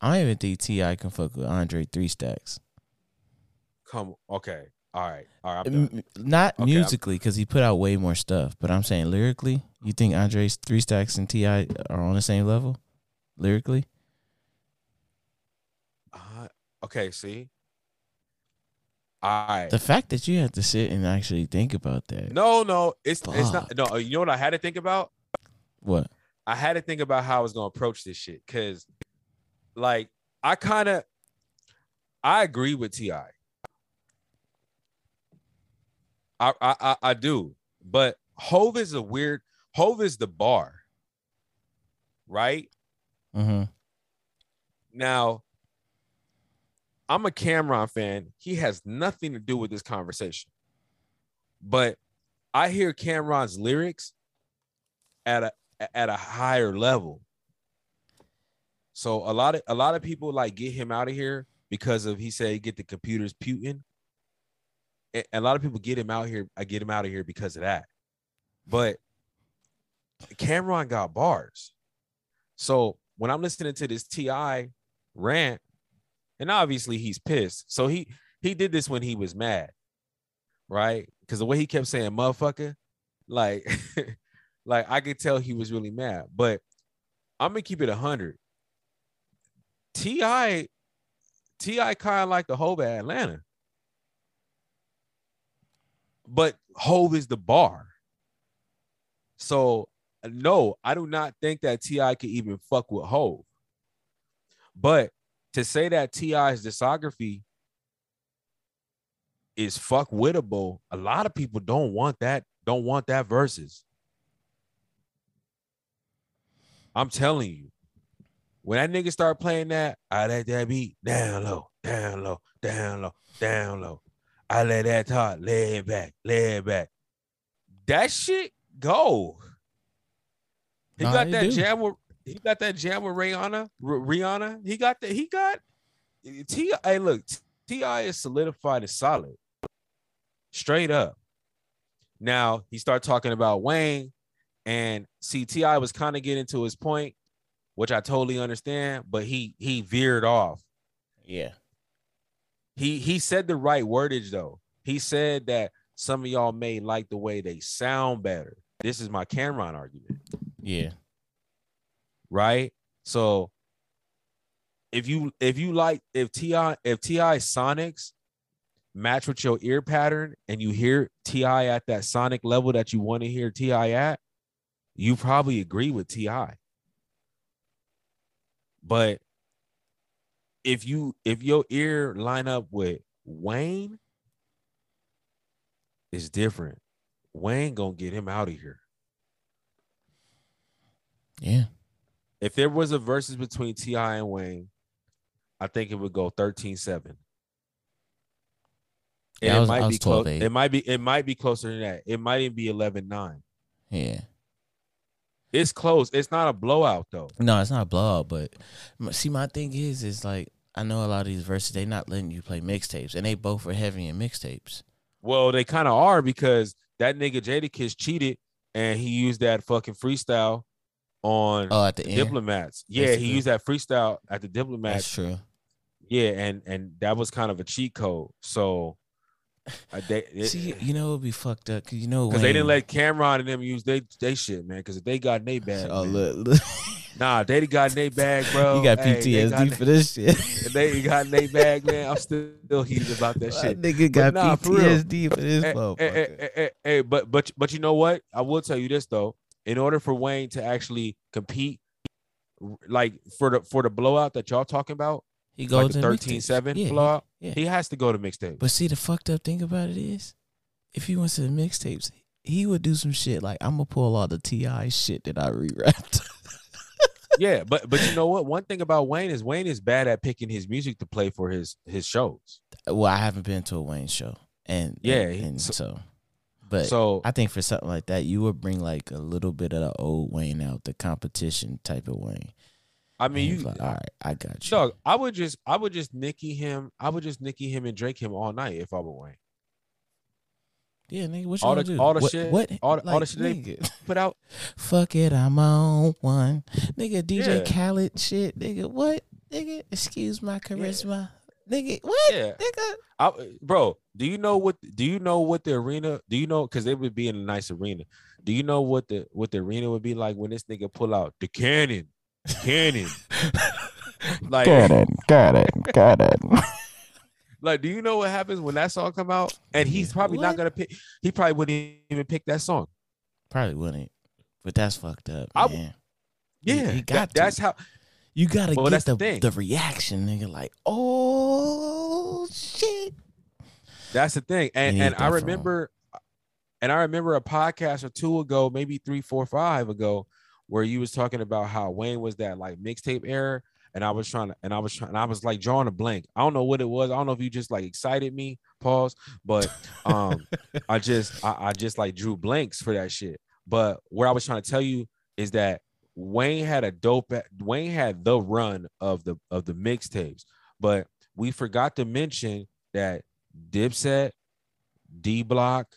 I don't even think Ti can fuck with Andre three stacks. Come. Okay. All right. All right. M- Not Okay, musically, because he put out way more stuff. But I'm saying lyrically, you think Andre's three stacks and Ti are on the same level, lyrically? Uh, okay. See. All right. The fact that you have to sit and actually think about that. No, no. It's it's not. No. You know what I had to think about? What? I had to think about how I was gonna approach this shit because, like, I kind of, I agree with Ti. I, I I I do, but Hov is a weird. Hov is the bar, right? Mm-hmm. Now, I'm a Cam'ron fan. He has nothing to do with this conversation. But I hear Cam'ron's lyrics at a at a higher level. So a lot of a lot of people like get him out of here because of he said get the computers putin. A lot of people get him out here. I get him out of here because of that. But Cam'ron got bars. So when I'm listening to this Ti rant, and obviously he's pissed. So he he did this when he was mad, right? Because the way he kept saying "motherfucker," like, like I could tell he was really mad. But I'm gonna keep it hundred. Ti, Ti kind of like the Hov at Atlanta, but Hov is the bar. So no, I do not think that Ti could even fuck with Hov. But to say that Ti's discography is fuck wittable, a lot of people don't want that. Don't want that verses. I'm telling you, when that nigga start playing that, I let that beat down low, down low, down low, down low. I let that talk, lay it back, lay it back. That shit go. He Nah, got that do. jam with he got that jam with Rihanna. R- Rihanna. He got that. He got Ti. Hey, look, Ti is solidified and solid, straight up. Now he started talking about Wayne, and see Ti was kind of getting to his point, which I totally understand, but he he veered off. Yeah. He he said the right wordage though. He said that some of y'all may like the way they sound better. This is my Cam'ron argument. Yeah. Right? So if you if you like if Ti if Ti Sonics match with your ear pattern and you hear Ti at that sonic level that you want to hear Ti at, you probably agree with Ti. But if you if your ear line up with Wayne, it's different. Wayne gonna get him out of here. Yeah. If there was a versus between Ti and Wayne, I think it would go 13-7. Yeah, I was- it might be close. It might be it might be closer than that. It might even be 11-9. Yeah. It's close. It's not a blowout though. No, it's not a blowout, but see, my thing is, is like I know a lot of these verses they not letting you play mixtapes, and they both are heavy in mixtapes. Well, they kind of are because that nigga Jadakiss cheated and he used that fucking freestyle on Oh, at the end, diplomats. Yeah, he basically. used that freestyle at the diplomats. that's true. Yeah, and and that was kind of a cheat code. So uh, they See, you know, it'd be fucked up because you know because they didn't let Cam'ron and them use they they shit, man. Because if they got in they bag, Oh man, look, look. nah, they got in they bag, bro. you got Hey, PTSD got- for this shit. They got in they bag, man. I'm still, still heated about that My shit. nigga got nah, for. PTSD for this Hey, motherfucker. hey, hey, hey, hey, but but but you know what? I will tell you this though. In order for Wayne to actually compete, like for the for the blowout that y'all talking about, He like goes the in 13-7. Yeah, blowout, yeah. he has to go to mixtape. But see, the fucked up thing about it is, if he went to the mixtapes, he would do some shit like I'm gonna pull all the Ti shit that I rewrapped. yeah, but but you know what? One thing about Wayne is Wayne is bad at picking his music to play for his his shows. well, I haven't been to a Wayne show, and Yeah, and, and so- so, but so I think for something like that, you would bring like a little bit of the old Wayne out, the competition type of Wayne. I mean, you like, all right, I got you. dog. I would just I would just Nicky him. I would just Nicky him and Drake him all night if I were Wayne. yeah, nigga, what you all the- do? all the what, shit- what, all the- all the like, shit they- Put out fuck it, I'm on one, nigga. DJ Yeah. Khaled shit, nigga. What, nigga? Excuse my charisma, nigga. What, Yeah. nigga? I, bro, do you know what? Do you know what the arena? Do you know? Because they would be in a nice arena. Do you know what the what the arena would be like when this nigga pull out the cannon, cannon? like, got it, got it. like, do you know what happens when that song come out? And he's probably not gonna pick. He probably wouldn't even pick that song. Probably wouldn't, but that's fucked up, I- man. Yeah, he that- got to. that's how. You gotta Well, get that's the, the the, thing. reaction, nigga. Like, oh shit. That's the thing. And and I remember and I remember a podcast or two ago, maybe three, four, five ago, where you was talking about how Wayne was that like mixtape era. And I was trying to, and I was trying, and I was like drawing a blank. I don't know what it was. I don't know if you just like excited me, pause, but um, I just, I, I just like drew blanks for that shit. But what I was trying to tell you is that Wayne had a dope, Wayne had the run of the of the mixtapes, but we forgot to mention that Dipset, D Block,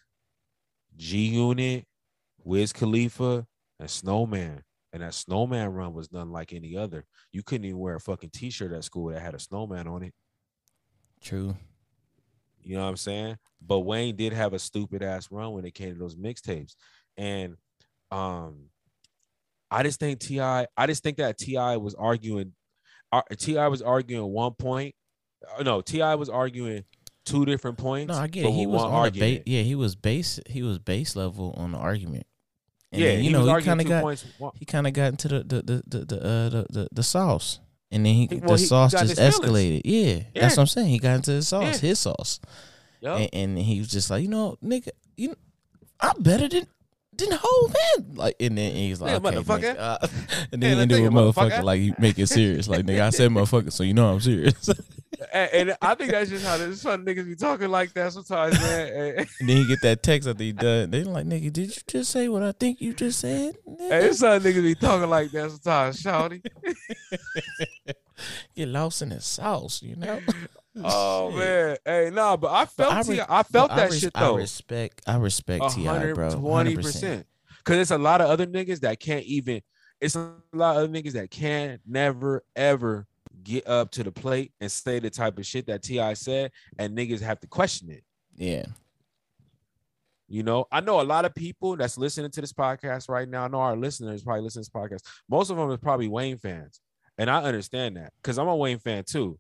G Unit, Wiz Khalifa, and Snowman. And that Snowman run was none like any other. You couldn't even wear a fucking t-shirt at school that had a snowman on it. True. You know what I'm saying? But Wayne did have a stupid ass run when it came to those mixtapes. And um I just think Ti, I just think that Ti was arguing uh, Ti was arguing one point. Uh, No, Ti was arguing two different points. No, I get it. He was on argument. ba- yeah, he was base he was base level on the argument. And yeah, then, he you know, he kind of got points. He kind of got into the the the the the, uh, the, the, the sauce. And then he, He- the he sauce just escalated. Yeah, that's what I'm saying. He got into the sauce, Yeah. his sauce, Yup. and, and he was just like, you know, nigga, you, know, I'm better than than whole man. Like, and then he's like, Yeah, okay, motherfucker. uh, and then he ended with motherfucker, motherfucker. like you make it serious. Like, nigga, I said motherfucker, so you know I'm serious. and, and I think that's just how this some niggas be talking like that sometimes, man. And- And then he get that text after he done. They like, nigga, did you just say what I think you just said? Hey, Nigga? some niggas be talking like that sometimes, shawty. Get lost in the sauce, you know. Oh Shit. man, hey, nah, but I But felt re- I felt but that res- shit I though. respect, I respect Ti, bro. twenty 100%. percent. Cause it's a lot of other niggas that can't even. It's a lot of other niggas that can never ever get up to the plate and say the type of shit that Ti said, and niggas have to question it. Yeah, You know, I know a lot of people that's listening to this podcast right now. I know our listeners probably listen to this podcast. Most of them is probably Wayne fans, and I understand that because I'm a Wayne fan too.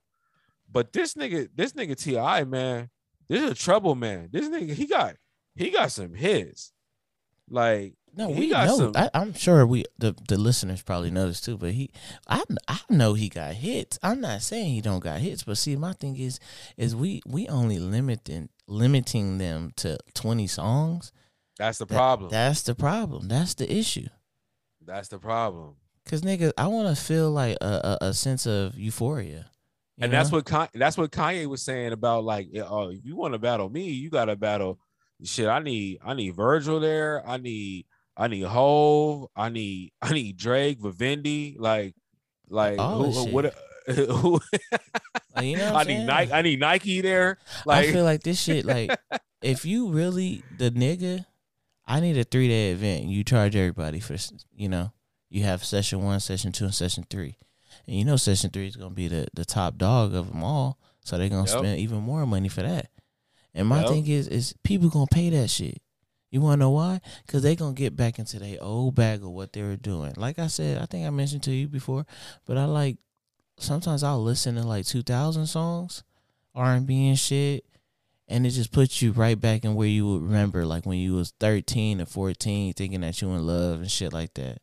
But this nigga, this nigga Ti man, this is a trouble man. This nigga, he got, he got some hits. Like, no, we got know. some- I, I'm sure we the the listeners probably know this too. But he, I I know he got hits. I'm not saying he don't got hits, but see, my thing is, is we we only limiting limiting them to 20 songs. that's the That- problem. That's the problem. That's the issue. that's the problem. Cause nigga, I want to feel like a, a, a sense of euphoria. and that's what Con- that's what Kanye was saying about like, oh, if you want to battle me, you got to battle. Shit, I need I need Virgil there. I need I need Hov. I need I need Drake, Vivendi. Like like All who, who- what? Who, you know what I I'm need? Nike. I need Nike there. Like, I feel like this shit, like, if you really the nigga, I need a three day event. You charge everybody for, you know, you have session one, session two, and session three, and you know Session Three is gonna be the the top dog of them all, so they're gonna Yep. spend even more money for that. And my Yep. thing is, is people gonna pay that shit. You wanna know why? Cause they gonna get back into their old bag of what they were doing. Like I said, I think I mentioned to you before, but I like sometimes I'll listen to like two thousand songs, R and B and shit, and it just puts you right back in where you would remember, like when you was thirteen or fourteen, thinking that you in love and shit like that,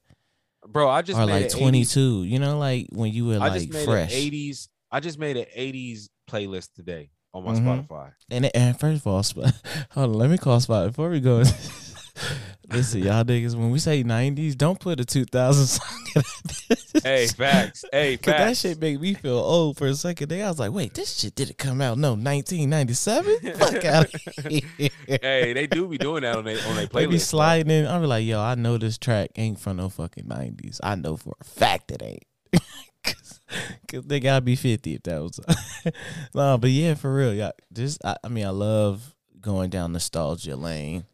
Bro, I just or made like twenty 80s. You know, like when you were I like just made fresh. 80s. I just made an 80s playlist today on my Mhm. Spotify. And and first of all, hold on, let me call Spotify before we go. Listen, y'all niggas, when we say nineties, don't put a two thousand song. in that. Hey, facts. Hey, facts. Cause that shit make me feel old for a second. There, I was like, wait, this shit didn't come out no nineteen ninety seven. Fuck out hey, they do be doing that on their on their They be sliding in. I'm like, yo, I know this track ain't from no fucking nineties. I know for a fact it ain't. Cause they gotta be fifty if that was. no, but yeah, for real, yeah. Just, I, I mean, I love going down nostalgia lane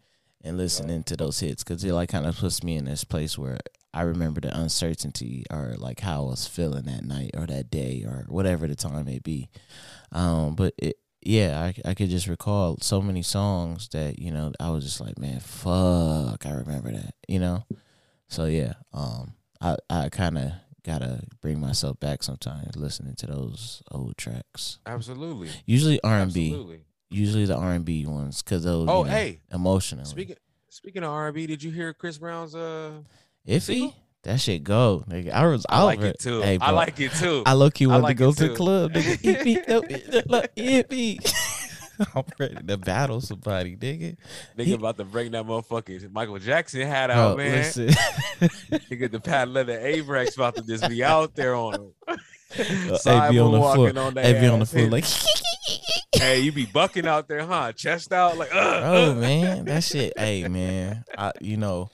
and listening to those hits because it like kind of puts me in this place where I remember the uncertainty or like how I was feeling that night or that day or whatever the time may be. Um, but it, yeah, I I could just recall so many songs that you know I was just like, man, fuck, I remember that, you know. So yeah, um, I I kind of gotta bring myself back sometimes listening to those old tracks. Absolutely. Usually R and B, Absolutely. Usually the R and B ones, cause those Oh, you know, hey. emotional. Speaking speaking of R&B, did you hear Chris Brown's uh Iffy, single? that shit go, nigga. I was, I like over it too. Hey, I like it too. I look you I wanted like to go to the club, nigga. Iffy, no, look, Iffy. I'm ready to battle somebody, nigga. Nigga he- about to bring that motherfucking Michael Jackson hat Bro, out, man. listen. Nigga, the pad leather Avirex about to just be out there on him. AB on the walking foot. on that AB on the foot, like, hey, you be bucking out there, huh? Chest out, like, uh, bro, uh. man, that shit. Hey, man, I, you know,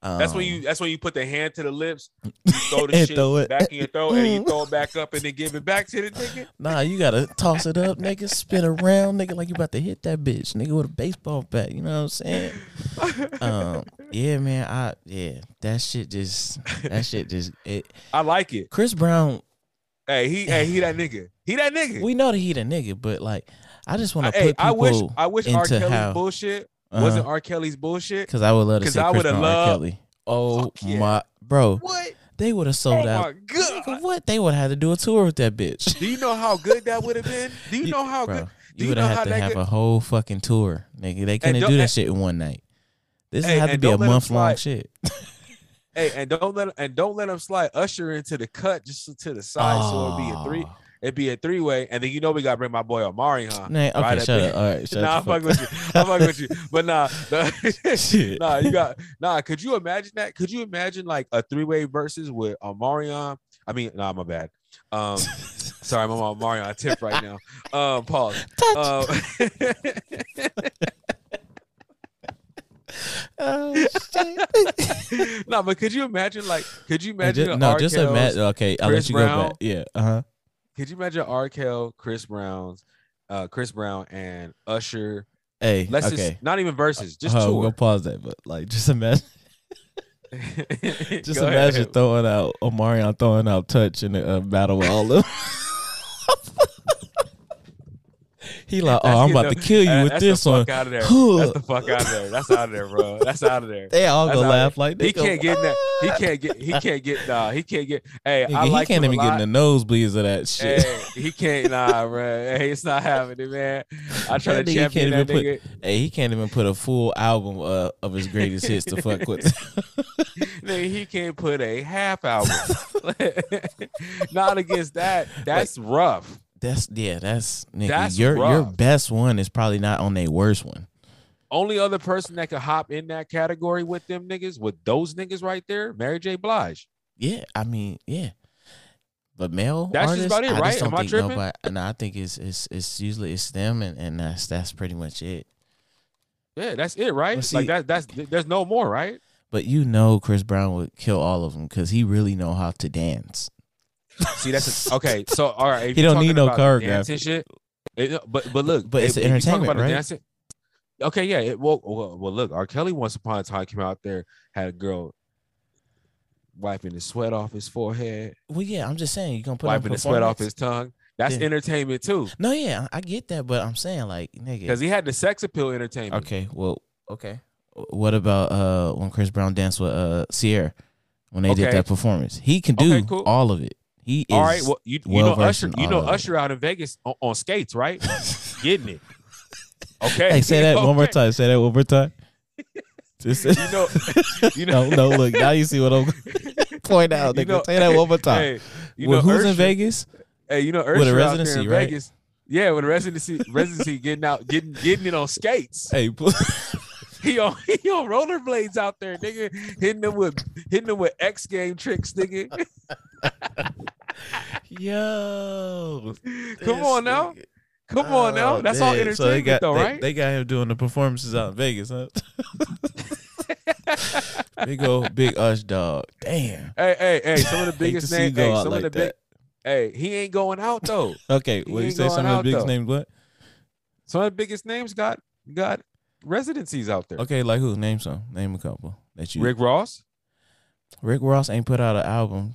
um, That's when you. That's when you put the hand to the lips, you throw the shit throw it. back in your throat, and you throw it back up, and then give it back to the nigga. Nah, you gotta toss it up, nigga. Spin around, nigga, like you about to hit that bitch, nigga, with a baseball bat. You know what I'm saying? Um, yeah, man. I yeah, that shit just that shit just it. I like it. Chris Brown, Hey, he, hey, he that nigga. He that nigga. we know that he the nigga, but like, I just want to hey, put people I wish, I wish R. into Kelly's how- bullshit uh wasn't R. Kelly's bullshit. because I would love to see I Chris would've R. Kelly. Oh yeah. my, bro, What? they would have sold Oh out. my god! Nigga, what? They would have had to do a tour with that bitch. Do you know how good that would have been? Do you know how bro, good? Do you would have had to have good- a whole fucking tour, nigga. They couldn't don't- that shit in one night. This Hey, had to be a don't let 'em month long shit. Hey, and don't let and don't let him slide Usher into the cut just to the side, so it'd be a three. It'd be a three way, and then you know we gotta bring my boy Amari, huh? Nah, okay, Right shut up. All right, shut nah, I'm fuck fucking with you. I'm fucking with you. But nah, Shit. nah, you got nah. Could you imagine that? Could you imagine like a three way versus with Omarion? I mean, nah, my bad. Um, sorry, I'm on Omarion tip right now. Um, pause. Um, Oh shit. no, but could you imagine like? Could you imagine? ju- a no, R. just imagine. Okay, I'll Chris let you go back. Yeah. Uh huh. Could you imagine R. Kel, Chris Brown's, uh, Chris Brown and Usher? Hey. Let's okay. just not even verses, just Hold on, we're pause that, but like, just imagine, just Go imagine ahead. throwing out Omarion throwing out touch in a uh, battle with all of them. He like, oh, I'm about to kill you with that's this the one. fuck out of there. That's the fuck out of there. That's out of there, bro. That's out of there. They all That's gonna laugh like they He can't get in that. He can't get. He can't get. Nah, he can't get. Hey, I he like can't even get in the nosebleeds of that shit. Hey, he can't. Nah, bro. Hey, it's not happening, man. I try That to champion that even nigga. Hey, he can't even put a full album uh, of his greatest hits to fuck with. Nigga, he can't put a half album. not against that. That's rough. That's yeah, that's nigga. That's your your best one is probably not on their worst one. Only other person that could hop in that category with them niggas, with those niggas right there, Mary J. Blige. Yeah, I mean, yeah. But male That's just artists, about it, I right? Am I tripping? nobody. No, I think it's it's it's usually it's them, and, and that's that's pretty much it. Yeah, that's it, right? See- like that. That's there's no more, right? But you know, Chris Brown would kill all of them because he really know how to dance. See, that's a, okay. So, all right, if He don't need no choreography. dancing shit. it- but but look, But it's if- if entertainment, about right? dancing- okay, yeah. It, well, well, well, look, R. Kelly once upon a time came out there had a girl wiping the sweat off his forehead, Well, yeah, I'm just saying you're gonna put wiping the sweat off his tongue. That's Yeah. entertainment too, No, yeah, I get that, but I'm saying like nigga. because he had the sex appeal entertainment. Okay, well, okay. What about uh when Chris Brown danced with uh Ciara when they did that performance? He can do Okay, cool. all of it. He is All right, well, you, you know Usher, you know. Usher out in Vegas on, on skates, right? Getting it. Okay. Hey, say that one more time. Say that one more time. Just You know, you know, no, no. Look, now you see what I'm point out. You Nigga, know- say that one more time. Hey, you well, know, who's in Vegas? Hey, you know, With a Usher out there residency, in right? Vegas. Yeah, with a residency, residency getting out, getting getting it on skates. Hey, He on he on rollerblades out there, nigga, hitting them with hitting them with X game tricks, nigga. Yo, Come on now, nigga. come on now. Oh, That's all damn. entertainment, So they got, though, they, right? They got him doing the performances out in Vegas, huh? big old big Ush dog. Damn. hey, hey, hey! Some of the biggest to see you names. Hey, some like of the big. Hey, he ain't going out though. Okay, what you say? Some of the biggest though. names, what? Some of the biggest names got got residencies out there. Okay, like who? Name some. Name a couple that you. Rick Ross. Rick Ross ain't put out an album.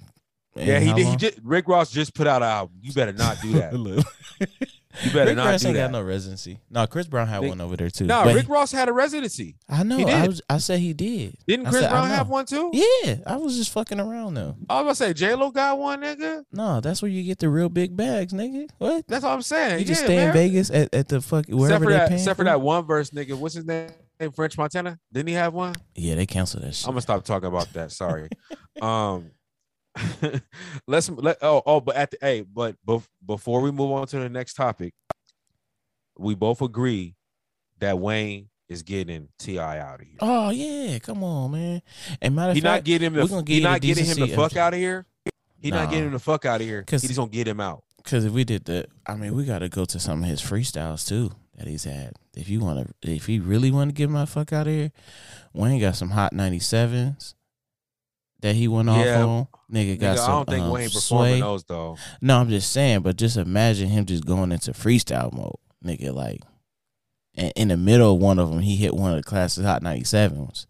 Yeah, he did. He just Rick Ross just put out an album. You better not do that. You better Rick not Ross do ain't that. got no residency. No, Chris Brown had They- one over there too. No, Rick Ross had a residency. I know. he I was. I said he did. Didn't Chris said, Brown have one too? Yeah, I was just fucking around though. I was gonna say J Lo got one, nigga. No, that's where you get the real big bags, nigga. What? That's what I'm saying. You just yeah, stay in. Vegas at, at the fuck wherever Except for they that, paying except for for that one verse, nigga. What's his name? French Montana. Didn't he have one? Yeah, they canceled that shit. I'm gonna stop talking about that. Sorry. um, let's let. Oh, oh, but at the hey, but bef- before we move on to the next topic, we both agree that Wayne is getting Ti out of here. Oh yeah, come on, man. And matter of He not getting him. we're gonna he not getting him the fuck out of here. He Nah. not getting him the fuck out of here. Cause He's gonna get him out. because if we did that, I mean, we got to go to some of his freestyles too that he's had. If you want to, if he really want to get my fuck out of here, Wayne got some hot ninety sevens that he went off on. Nigga got Nigga, some. I don't think um, Wayne performing sway. those though. No, I'm just saying, but just imagine him just going into freestyle mode, nigga. Like, and in the middle of one of them, he hit one of the classic hot ninety sevens.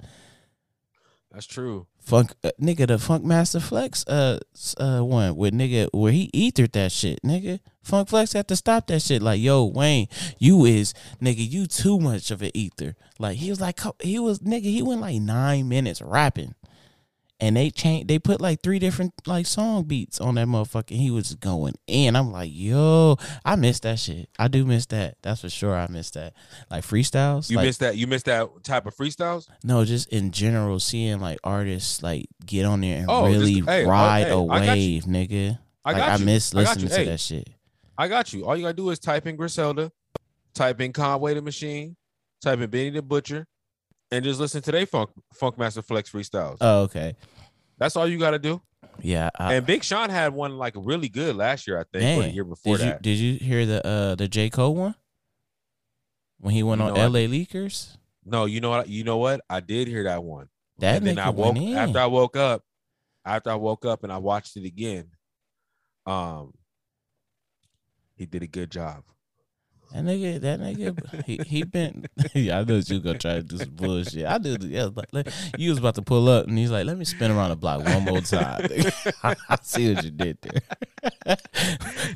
That's true. Funk, uh, nigga, the Funk Master Flex, uh, uh, one with nigga where he ethered that shit, nigga. Funk Flex had to stop that shit. Like, yo, Wayne, you is nigga, you too much of an ether. Like, he was like, he was nigga, he went like nine minutes rapping, and they changed, they put like three different like song beats on that motherfucker. He was going in. I'm like, yo, I miss that shit. I do miss that. That's for sure. I miss that. Like freestyles. You like, missed that. You missed that type of freestyles. no, just in general, seeing like artists like get on there and Oh, just- really hey, oh, ride hey, a I wave, nigga. I like got I you. miss I got listening you. to Hey, that shit. I got you. All you gotta do is type in Griselda, type in Conway the Machine, type in Benny the Butcher, and just listen to they Funk Funk Master Flex freestyles. Oh, okay. That's all you gotta do. Yeah. I, and Big Sean had one like really good last year, I think, or the year before did you that. did you hear the uh the J Cole one when he went You on know I L.A. Leakers? no, you know what? You know what? I did hear that one. That and then I woke after I woke up. After I woke up and I watched it again, um, he did a good job. That nigga, that nigga, he he been. yeah, I knew you gonna try to do some bullshit. I did. Yeah, like, you was about to pull up, and he's like, "Let me spin around the block one more time." I see what you did there.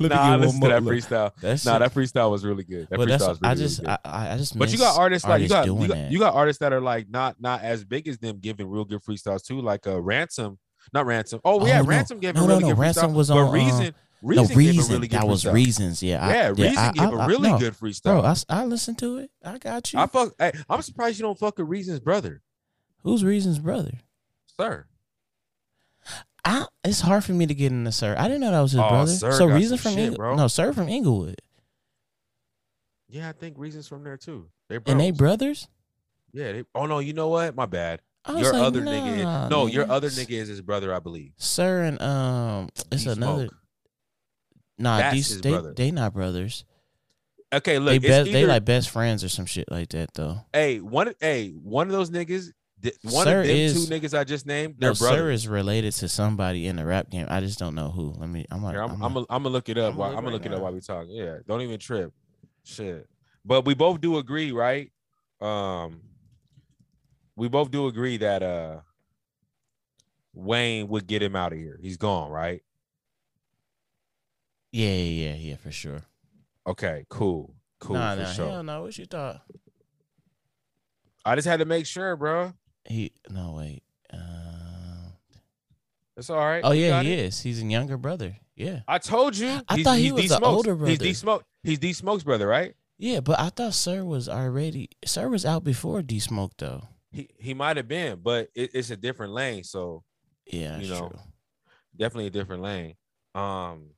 Let nah, get listen one to that look, freestyle. That Nah, shit- that freestyle was really good. That but freestyle was really, I just really good. I, I just but you got artists like you got, you got you got artists that are like not not as big as them giving real good freestyles too, like uh Ransom, not Ransom. Oh, yeah, Oh, no. Ransom gave No, a no, really no, good Ransom freestyle. was but on, uh, Reason, Reason, no gave reason a really good that was reasons. Yeah, I, Yeah, Reason I, gave I, a I- really no. good freestyle. Bro, I, I listened to it. I got you. I fuck. Hey, I'm surprised you don't fuck with Reason's brother, Who's reasons, brother? sir. I, it's hard for me to get into Sir. I didn't know that was his Oh, brother. Sir so reason from shit, bro. No, Sir from Inglewood. Yeah, I think Reason's from there too. They And they brothers? Yeah. They, oh no, you know what? My bad. Your like, other nigga. Is, no, your other nigga is his brother, I believe. Sir and um it's D another Smoke. Nah, That's these his they brother. they not brothers. Okay, look, they it's best they like best friends or some shit like that though. Hey, one, hey, one of those niggas, one Sir of them is- two niggas I just named, they're No, Sir is related to somebody in the rap game. I just don't know who. Let me I'm like Here, I'm, I'm, I'm, gonna I'm look it up. I'ma while, look I'm gonna right look it up while we talk. Yeah, don't even trip. Shit. But we both do agree, right? Um, we both do agree that uh, Wayne would get him out of here. He's gone, right? Yeah, yeah, yeah, yeah, for sure. Okay, cool, cool nah, for nah, sure. hell no. What you thought? I just had to make sure, bro. He no wait. Uh, It's all right. oh yeah, he it. is. He's a younger brother. Yeah, I told you. I He's- thought he he's was D the Smokes. older He's brother. D Smoke. He's D Smoke's brother, right? yeah, but I thought Sir was already. Sir was out before D Smoke though. He he might have been, but it, it's a different lane, so Yeah, You know. true. definitely a different lane. Um,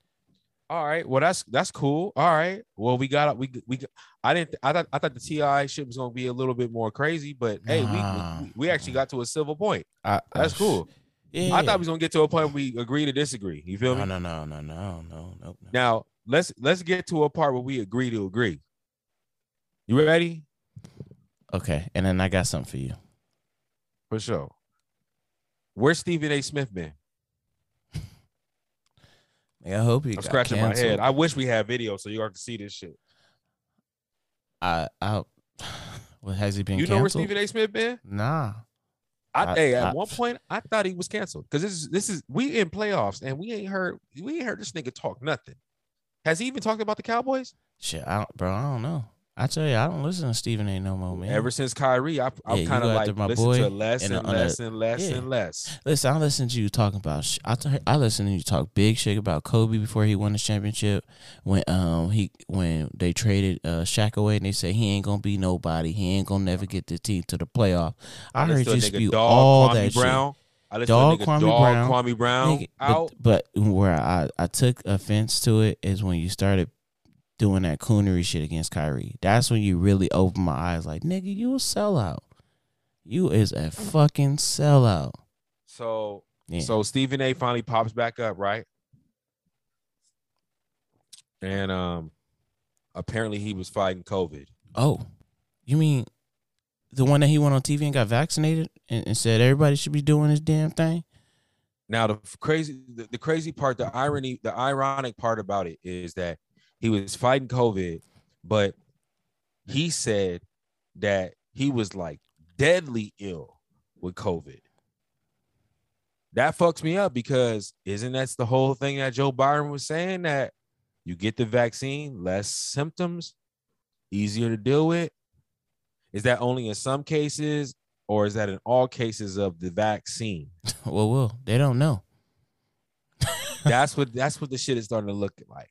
all right. Well, that's that's cool. All right. Well, we got we we. I didn't. I thought I thought the Ti shit was gonna be a little bit more crazy, but hey, Nah. we, we actually got to a civil point. I, That's I- cool. Yeah, I thought we was gonna get to a point where we agree to disagree. You feel no, me? no, no, no, no, no, no, no. Now let's let's get to a part where we agree to agree. You ready? Okay, and then I got something for you. For sure. Where's Stephen A. Smith been? Yeah, I hope he I'm got scratching canceled. my head. I wish we had video so you all can see this shit. I, I, well, has he been? You know where canceled? Stephen A. Smith been? Nah. I, I- hey, at I- one point I thought he was canceled because this is this is we in playoffs and we ain't heard we ain't heard this nigga talk nothing. Has he even talked about the Cowboys Shit, I don't, bro. I don't know. I tell you, I don't listen to Stephen A. no more, man. ever since Kyrie? I, Yeah, I've you kind of like my listened boy to less and and, on a- less and less yeah. and less. Listen, I listen to you talking about. Sh- I t- I listen to you talk big shit about Kobe before he won the championship. When um he when they traded uh Shaq away and they said he ain't gonna be nobody. He ain't gonna never get the team to the playoff. I, heard listened you spew Dog all Kwame that Brown. I listened Dog to Kwame Dog Brown. Kwame shit. Brown Nigga, out. but, but where I I took offense to it is when you started doing that coonery shit against Kyrie. That's when you really open my eyes. Like nigga, you a sellout. You is a fucking sellout. So Yeah. so Stephen A. finally pops back up, right? And um, apparently he was fighting COVID. Oh, you mean the one that he went on TV and got vaccinated and, and said everybody should be doing this damn thing? Now the crazy, the, the crazy part, the irony, the ironic part about it is that he was fighting COVID, but he said that he was like deadly ill with COVID. That fucks me up because isn't that's the whole thing that Joe Biden was saying that you get the vaccine, less symptoms, easier to deal with? Is that only in some cases, or is that in all cases of the vaccine? well, well, they don't know. that's what that's what the shit is starting to look like.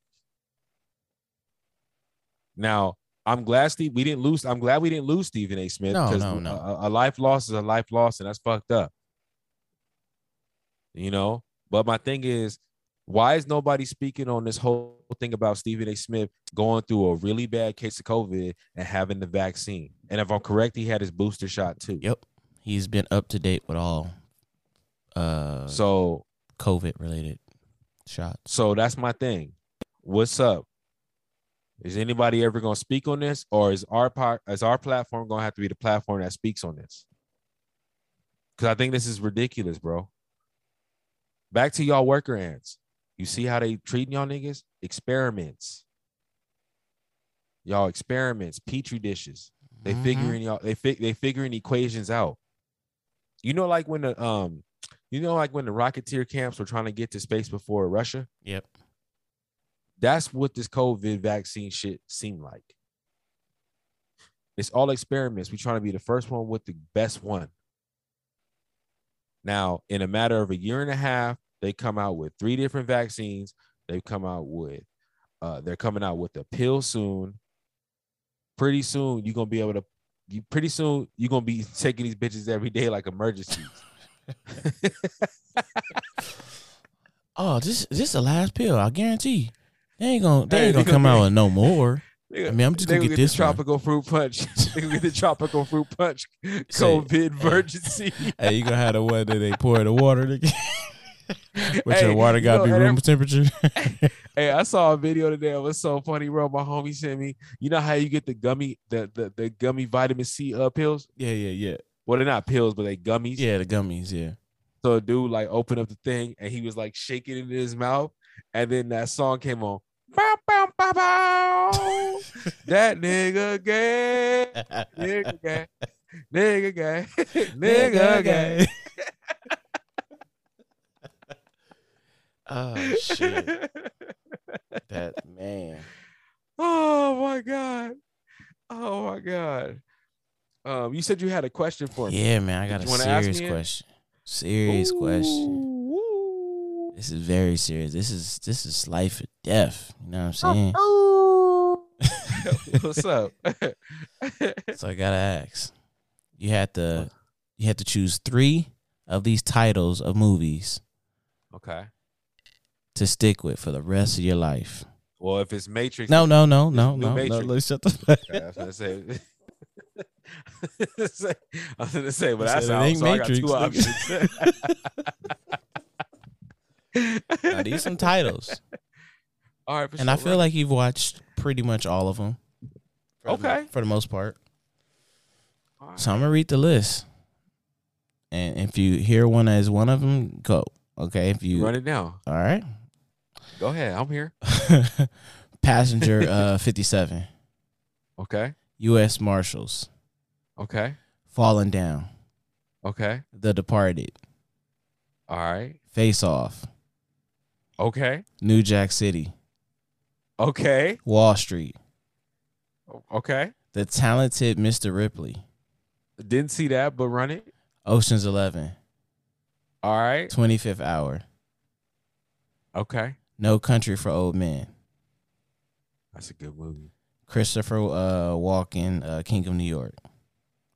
Now, I'm glad Steve we didn't lose. I'm glad we didn't lose Stephen A. Smith No, because no, no. A, a life loss is a life loss, and that's fucked up. You know, but my thing is, why is nobody speaking on this whole thing about Stephen A. Smith going through a really bad case of COVID and having the vaccine? And if I'm correct, he had his booster shot too. Yep, he's been up to date with all uh So COVID related shots. So that's my thing. What's up? Is anybody ever gonna speak on this, or is our part is our platform gonna have to be the platform that speaks on this? Because I think this is ridiculous, bro. Back to y'all worker ants. You see how they treating y'all niggas? Experiments. Y'all experiments, petri dishes. They Mhm. figuring y'all. They fi- they figuring equations out. You know, like when the um, you know, like when the Rocketeer camps were trying to get to space before Russia. Yep. That's what this COVID vaccine shit seemed like. It's all experiments. We're trying to be the first one with the best one. Now, in a matter of a year and a half, they come out with three different vaccines. They've come out with, uh, they're coming out with a pill soon. Pretty soon, you're gonna be able to. You pretty soon you're gonna be taking these bitches every day like emergencies. Oh, this this the last pill. I guarantee. They ain't gonna they ain't gonna come out with no more. I mean, I'm just gonna gonna get this one. tropical fruit punch. they gonna get the tropical fruit punch. COVID emergency. Hey, you gonna have the one that they pour the water to But Hey, your water you gotta know, be room temperature. Hey, I saw a video today. It was so funny, bro. My homie sent me. You know how you get the gummy, the the, the gummy vitamin C uh, pills? yeah, yeah, yeah. Well, they're not pills, but they gummies. Yeah, the gummies, yeah. So a dude like opened up the thing and he was like shaking it in his mouth, and then that song came on. Bow, bow, bow, bow. that nigga gay, nigga gay, nigga gay, nigga gay. Oh shit. that man. Oh my god. Oh my god. Um, you said you had a question for me. Yeah, man. I got Did a you wanna ask serious question. Serious question. Ooh, ooh. This is very serious. This is this is life or death. You know what I'm saying? Oh, What's up? So I gotta ask. You had to you had to choose three of these titles of movies okay. to stick with for the rest of your life. Well, if it's Matrix, No, no, no, no, New no, no. Let's shut the fuck Okay, I was gonna say. I was gonna say, but I that's said it ain't So I got two options. Now, these some titles, All right, and I feel right. like you've watched pretty much all of them. For the Okay. for the most part. Right. So I'm gonna read the list, and if you hear one as one of them, go. Okay, if you run it down. all right. Go ahead. I'm here. Passenger uh, 57, Okay. U.S. Marshals, Okay. Falling Down, Okay. The Departed, All right. Face Off, Okay. New Jack City, Okay. Wall Street, Okay. The Talented Mr. Ripley, Didn't see that, but run it. Ocean's 11, All right. 25th Hour, Okay. No Country for Old Men, That's a good movie. Christopher uh, Walken, uh, King of New York.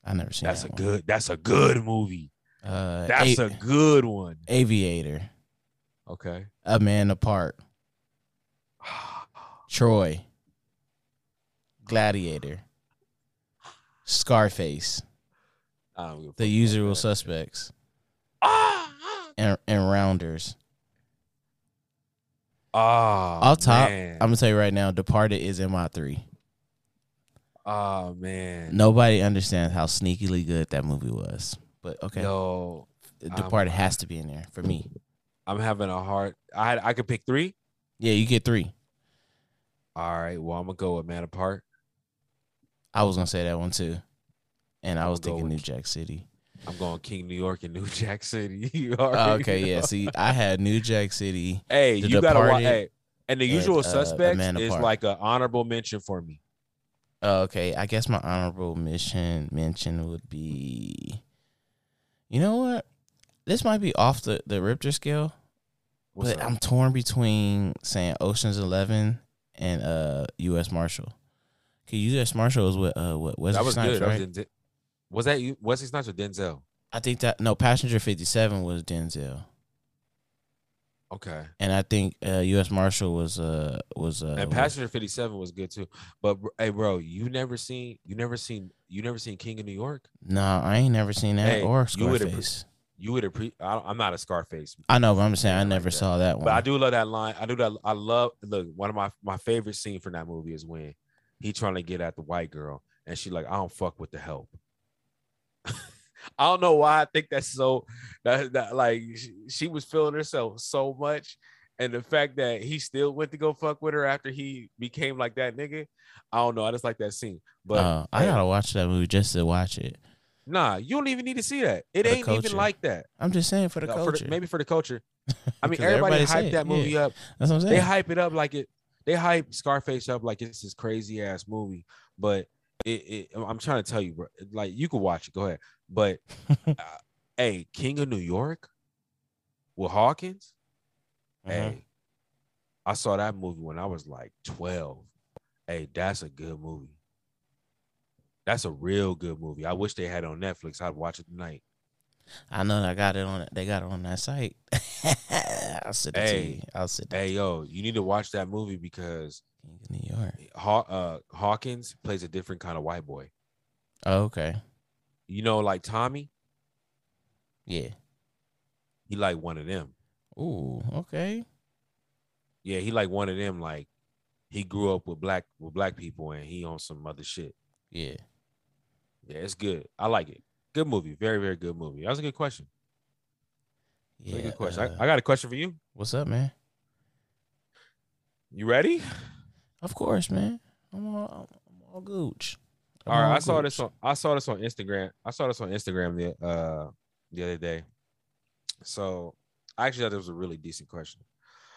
I never seen That's a one. good. That's a good movie. Uh, That's A- a good one. Aviator, Okay. A Man Apart, Troy, Gladiator, Scarface, I don't give a The Usual that. Suspects, Ah, and, and Rounders. ah, Off top, man. I'm gonna tell you right now, Departed is in my three. Oh man. Nobody understands how sneakily good that movie was, but okay, Yo, Departed has to be in there for me. I'm having a hard. I had. I could pick three. Yeah, you get three. All right. Well, I'm gonna go with Man Apart. I was gonna say that one too, and I was thinking New Jack City. I'm going King New York and New Jack City. You Oh, okay, yeah. See, I had New Jack City. Hey, you gotta watch. Hey, and the and, usual uh, suspects Man is like an honorable mention for me. Oh, okay, I guess my honorable mission mention would be. You know what? This might be off the the Richter scale, What's but up? I'm torn between saying Ocean's Eleven and uh U.S. Marshal. Cause U.S. Marshal was with uh what Wesley that was Snipes, good. That right? was, Den- was that you? Wesley Snipes or Denzel? I think that no Passenger Fifty Seven was Denzel, Okay. and I think uh U.S. Marshal was uh was uh and Passenger 57 was good too. But hey, bro, you never seen you never seen you never seen King of New York? No, I ain't never seen that Hey, or Scarface. You would appreciate. I'm not a Scarface, I know, but I'm saying I like never that. saw that one. but I do love that line. I do that. I love look. One of my my favorite scene from that movie is when he trying to get at the white girl, and she like, I don't fuck with the help. I don't know why I think that's so that, that like she, she was feeling herself so much, and the fact that he still went to go fuck with her after he became like that nigga. I don't know. I just like that scene. But uh, I gotta watch that movie just to watch it. Nah, you don't even need to see that. It the ain't even like that. I'm just saying for the No, for culture. maybe for the culture. I mean, everybody, everybody hyped that movie yeah. up. That's what I'm saying. They hype it up like it. They hype Scarface up like it's this crazy ass movie. But it, it, I'm trying to tell you, bro. Like you can watch it. Go ahead. But uh, hey, King of New York with Hawkins. Mhm. Hey, I saw that movie when I was like 12. Hey, that's a good movie. That's a real good movie. I wish they had it on Netflix. I'd watch it tonight. I know I got it on. They got it on that site. I'll send it to Hey. you. I'll send it. Hey, yo, you need to watch that movie because New York. Haw- uh, Hawkins plays a different kind of white boy. Oh, okay. You know, like Tommy, Yeah. he like one of them. Ooh. Okay. Yeah, he like one of them. Like he grew up with black with black people, and he on some other shit. Yeah. Yeah, it's good. I like it. Good movie. Very very good movie. That was a good question. Yeah. Good question. uh, I, I got a question for you. what's up, man? You ready? Of course, man. I'm all, I'm all gooch. I'm All right. all I saw gooch. this on. I saw this on Instagram. I saw this on Instagram the uh the other day. So I actually thought it was a really decent question.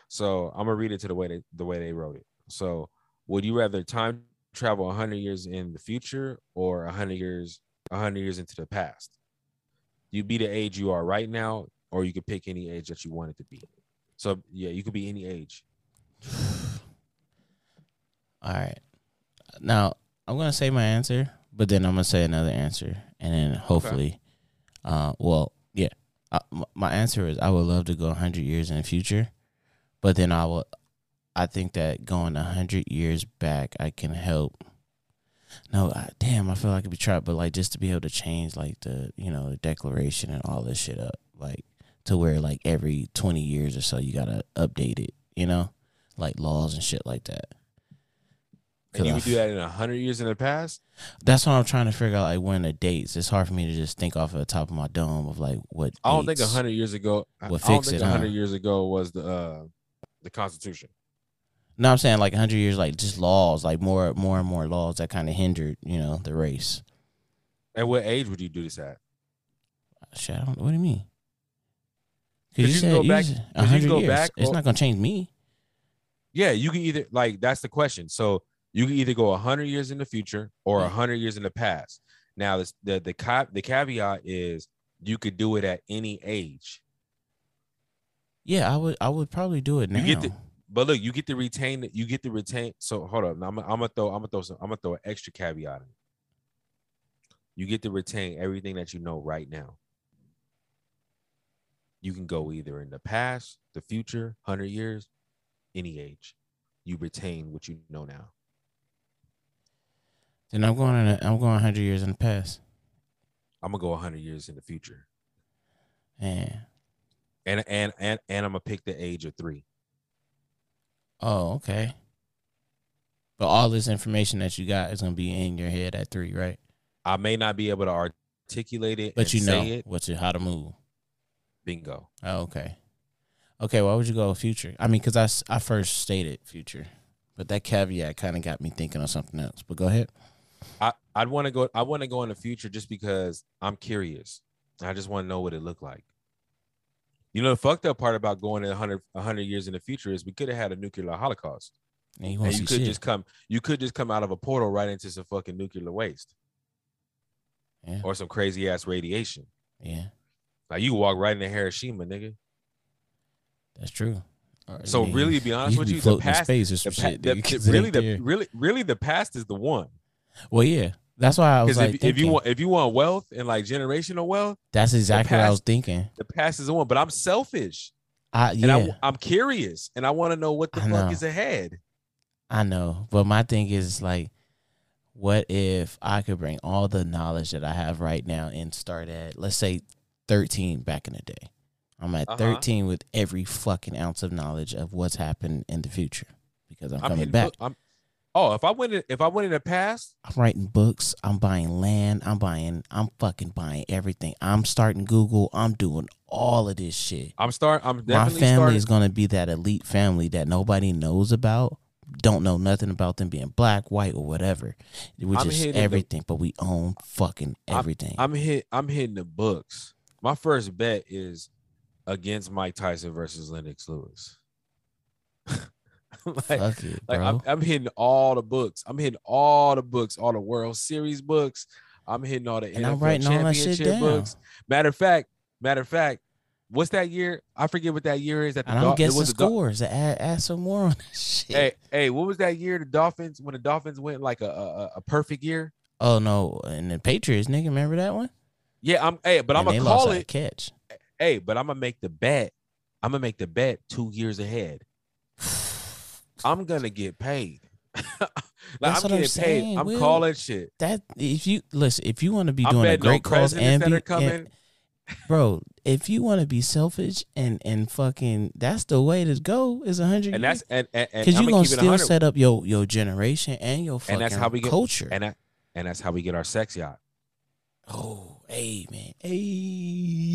So I'm gonna read it to the way they the way they wrote it. So would you rather time travel 100 years in the future or 100 years 100 years into the past? You be the age you are right now, or you could pick any age that you wanted to be. So yeah, you could be any age. All right. Now I'm gonna say my answer, but then I'm gonna say another answer, and then hopefully, uh, well, yeah, uh, my answer is I would love to go 100 years in the future, but then I will. I think that going a 100 years back, I can help. No, I, damn, I feel like I'd be trapped, but like just to be able to change like the you know the declaration and all this shit up, like to where like every 20 years or so you gotta update it, you know, like laws and shit like that. And you would do that in 100 years in the past? that's what I'm trying to figure out. Like when the dates, it's hard for me to just think off of the top of my dome of like what. I don't think dates. 100 years ago. I Will I don't fix think it, 100 huh? years ago was the uh, the Constitution. No, I'm saying like 100 years, like just laws, like more, more and more laws that kind of hindered, you know, the race. At what age would you do this at? Shit, I don't. What do you mean? 'Cause Because you you said go you back- you can 100 go years. back it's not gonna change me. Yeah, you can either like that's the question. So you can either go 100 years in the future or Yeah. 100 years in the past. Now this, the the ca- the caveat is you could do it at any age. Yeah, I would. I would probably do it now. You get to- But look, you get to retain it. You get to retain. So hold up. Now I'm, I'm gonna throw. I'm gonna throw some. I'm gonna throw an extra caveat in. You get to retain everything that you know right now. You can go either in the past, the future, hundred years, any age. You retain what you know now. then I'm going. In a, I'm going 100 years in the past. I'm gonna go hundred years in the future, Yeah. and and and and I'm gonna pick the age of three. Oh, okay. But all this information that you got is gonna be in your head at three, right? I may not be able to articulate it, But and you know say it. what's it, how to move. Bingo. Oh, okay. Okay, why would you go future? I mean, because I, I first stated future, but that caveat kind of got me thinking of something else. But go ahead. I I'd want to go. I want to go in the future just because I'm curious. I just want to know what it looked like. You know, the fucked up part about going in 100, 100 years in the future is we could have had a nuclear holocaust, And you and you could shit. just come. You could just come out of a portal right into some fucking nuclear waste yeah, or some crazy ass radiation. yeah, Like you walk right into Hiroshima, nigga. that's true. Or, So I mean, really, to be honest could with you, the past, space or the some shit. the- the- really, the really, really, the past is the one. well, yeah, that's why I was like, if, if you want, if you want wealth and like generational wealth, that's exactly what I was thinking. the past is the one. But I'm selfish. I and yeah, I, I'm curious, and I want to know what the I fuck know. is ahead. I know, but my thing is like, what if I could bring all the knowledge that I have right now and start at, let's say, thirteen back in the day. I'm at Uh-huh. thirteen with every fucking ounce of knowledge of what's happened in the future because I'm, I'm coming back. book- I'm, oh, if I went, in, if I went in the past, I'm writing books. I'm buying land. I'm buying. I'm fucking buying everything. I'm starting Google. I'm doing all of this shit. I'm start. I'm My family starting. is gonna be that elite family that nobody knows about. Don't know nothing about them being black, white, or whatever. We're I'm just hitting the- everything, but we own fucking everything. I'm hit. I'm hitting the books. My first bet is against Mike Tyson versus Lennox Lewis. like, it, like. I'm, I'm hitting all the books. I'm hitting all the books, all the World Series books. I'm hitting all the And I'm NFL writing all that championship down. books. Matter of fact, matter of fact, what's that year? I forget what that year is. That the and I'm Dol- guessing was the Dol- scores. Add, add some more on that shit. Hey, hey, what was that year? The Dolphins when the Dolphins went like a a, a perfect year. Oh no, and the Patriots, nigga, remember that one? Yeah, I'm. Hey, but I'm gonna call it. catch. Hey, but I'm gonna make the bet. I'm gonna make the bet two years ahead. I'm gonna get paid. like That's I'm what I'm getting paid. I'm Will. calling shit. That if you listen, if you want to be doing a great cause and be, coming. and- bro, if you want to be selfish and and fucking, that's the way to go. Is a hundred and that's and because you gonna still set up your your generation and your fucking and that's how we get culture. and that and that's how we get our sex yacht. oh, hey man, hey.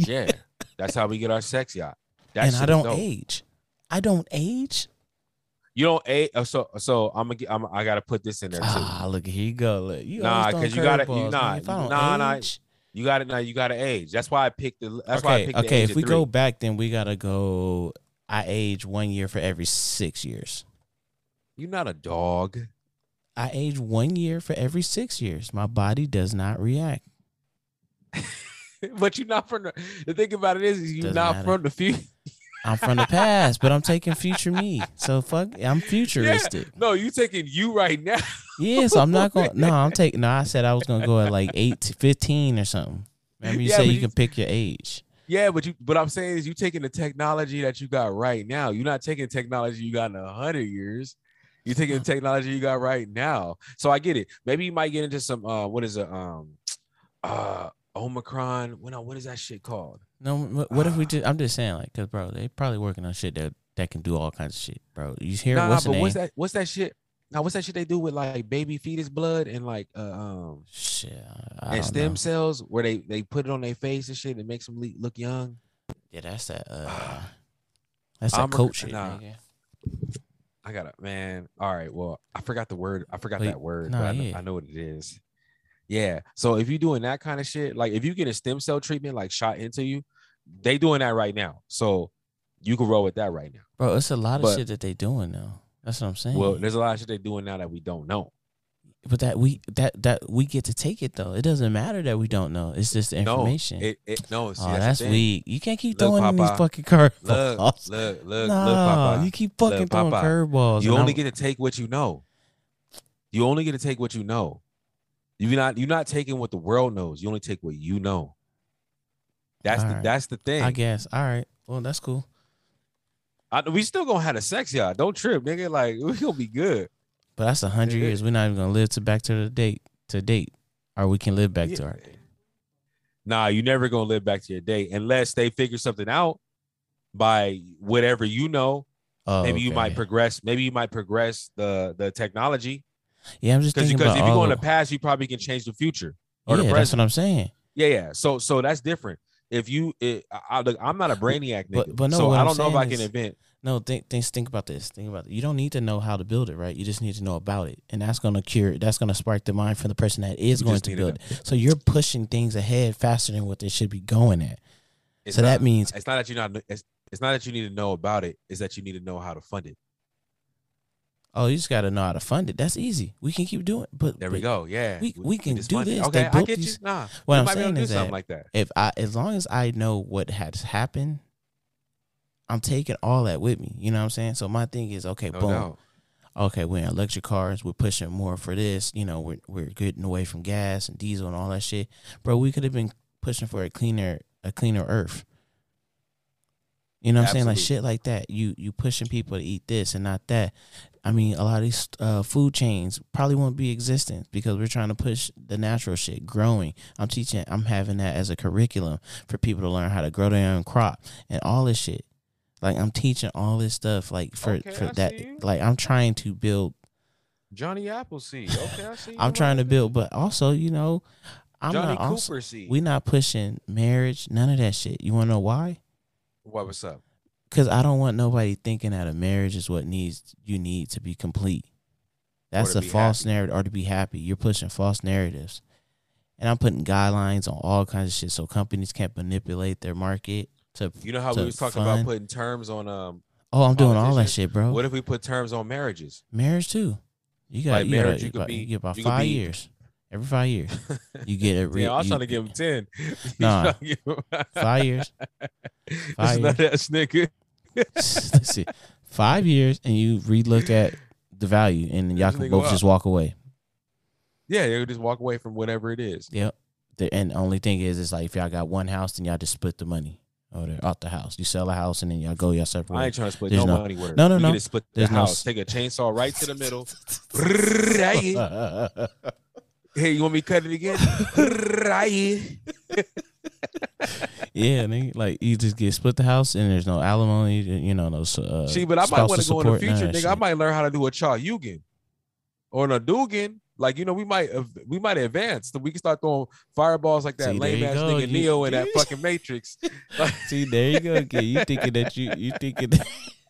Yeah, that's how we get our sex yacht. That and I don't dope. age. I don't age. You don't age. So so I'm gonna. get- I'm, I gotta put this in there too. Ah, look, here you go. Look, you Nah, because you gotta- you- nah, man. Nah, nah. You got it now. You got to age. That's why I picked the. That's why I okay, picked okay. If we go back, then we gotta go. I age one year for every six years. You're not a dog. I age one year for every six years. My body does not react. but you're not from the, the thing about it is, is you're Doesn't not matter. from the future. I'm from the past, but I'm taking future me. So fuck, I'm futuristic. No, you taking you right now. Yeah, so I'm not going. No, I'm taking. No, I said I was gonna go at like eight to fifteen or something. Remember, you Yeah, said you you- can pick your age. Yeah, but you but I'm saying is you taking the technology that you got right now. You're not taking technology you got in a hundred years. You're taking the technology you got right now. So I get it. Maybe you might get into some uh what is it? Um uh Omicron. When what is that shit called? No, what if we just? I'm just saying, like, cause bro, they probably working on shit that that can do all kinds of shit, bro. You hear Nah, what's the but what's that what's that shit? Now what's that shit they do with like baby fetus blood and like uh, um Shit, I, and stem know. cells where they they put it on their face and shit and makes them le- look young. Yeah, that's that. Uh, that's that I'm a- coach shit, nah. I got to man. All right. Well, I forgot the word. I forgot Wait, that word, nah, but I know. I know what it is. Yeah. So if you're doing that kind of shit, like if you get a stem cell treatment like shot into you, they doing that right now. So you can roll with that right now. Bro, it's a lot of But- shit that they doing now. That's what I'm saying. Well, there's a lot of shit they doing now that we don't know. but that we that that we get to take it though. It doesn't matter that we don't know. It's just the information. No, it, it no. See, oh, that's, that's, weak. You can't keep Look, throwing in these fucking curveballs. Look, look, look, no, look, Papa. you keep fucking Look, throwing curveballs. You only I'm- get to take what you know. You only get to take what you know. You're not you're not taking what the world knows. You only take what you know. That's the Alright. that's the thing. I guess. All right. Well, that's cool. I, we still gonna have the sex, y'all. Don't trip, nigga. Like we gonna be good. But that's a hundred Yeah. years. We're not even gonna live to back to the date to date, or we can live back to Yeah. our. Nah, you never gonna live back to your day unless they figure something out by whatever you know. Oh, maybe you might progress. Maybe you might progress the the technology Yeah, I'm just because thinking because if you go in the past, you probably can change the future or yeah, the that's what I'm saying. Yeah, yeah. So so that's different. If you, it, I, look, I'm not a brainiac nigga, But- but no, so I don't know if I can is- invent. No, think think think about this. Think about it. You don't need to know how to build it, right? You just need to know about it, and that's gonna cure. That's gonna spark the mind for the person that is You going to build it. So you're pushing things ahead faster than what they should be going at. It's so that means it's not that you're not. It's, it's not that you need to know about it. It's that you need to know how to fund it. Oh, you just got to know how to fund it. That's easy. We can keep doing. It. But There we go. Yeah, we- we can do this. Okay, I get you. Nah, What I'm might be able saying is something that like that. If I, as long as I know what has happened, I'm taking all that with me. You know what I'm saying? So my thing is, okay, No boom. doubt. okay, we're in electric cars, we're pushing more for this, you know, we're we're getting away from gas and diesel and all that shit. Bro, we could have been pushing for a cleaner a cleaner earth. You know what I'm saying? Like shit like that. You you pushing people to eat this and not that. I mean, a lot of these uh, food chains probably won't be existent because we're trying to push the natural shit, growing. I'm teaching, I'm having that as a curriculum for people to learn how to grow their own crop and all this shit. Like I'm teaching all this stuff, like for Okay, for I that. see. Like I'm trying to build Johnny Appleseed. Okay, I see. I'm trying to build, but also, you know, I'm. Johnny not also, Cooper seed. we not pushing marriage, none of that shit. You want to know why? what was up? Because I don't want nobody thinking that a marriage is what needs you need to be complete. That's a false happy. narrative, or to be happy. You're pushing false narratives, and I'm putting guidelines on all kinds of shit so companies can't manipulate their market. To You know how we was talking fund. about putting terms on um. oh, I'm doing all that shit, bro. What if we put terms on marriages? marriage too. You got Like you, gotta- marriage, you you could be- you get about five be- years. Every five years, you get a re- Yeah, I was you- trying to give him ten. Nah. trying to give him- five years. Five nut ass nigga. Let's see, five years, and you relook at the value, and y'all can both just walk away. Yeah, they would just walk away from whatever it is. Yep. The and the only thing is, it's like if y'all got one house, then y'all just split the money over there out the house. You sell a house, and then y'all go your separate. I ain't trying to split There's no, no- money with her. no, no, we no. Just split There's the no house. Take a chainsaw right to the middle. Hey, you want me to cut it again? yeah, nigga, like you just get split the house, and there's no alimony, you know, no. Uh, See, but I might want to go in the future, that nigga. I might learn how to do a Shoryuken or an Hadouken. Like you know, we might we might advance. So we can start throwing fireballs like that See, lame ass nigga You- Neo in that fucking Matrix. See, there you go. Again. You thinking that you you thinking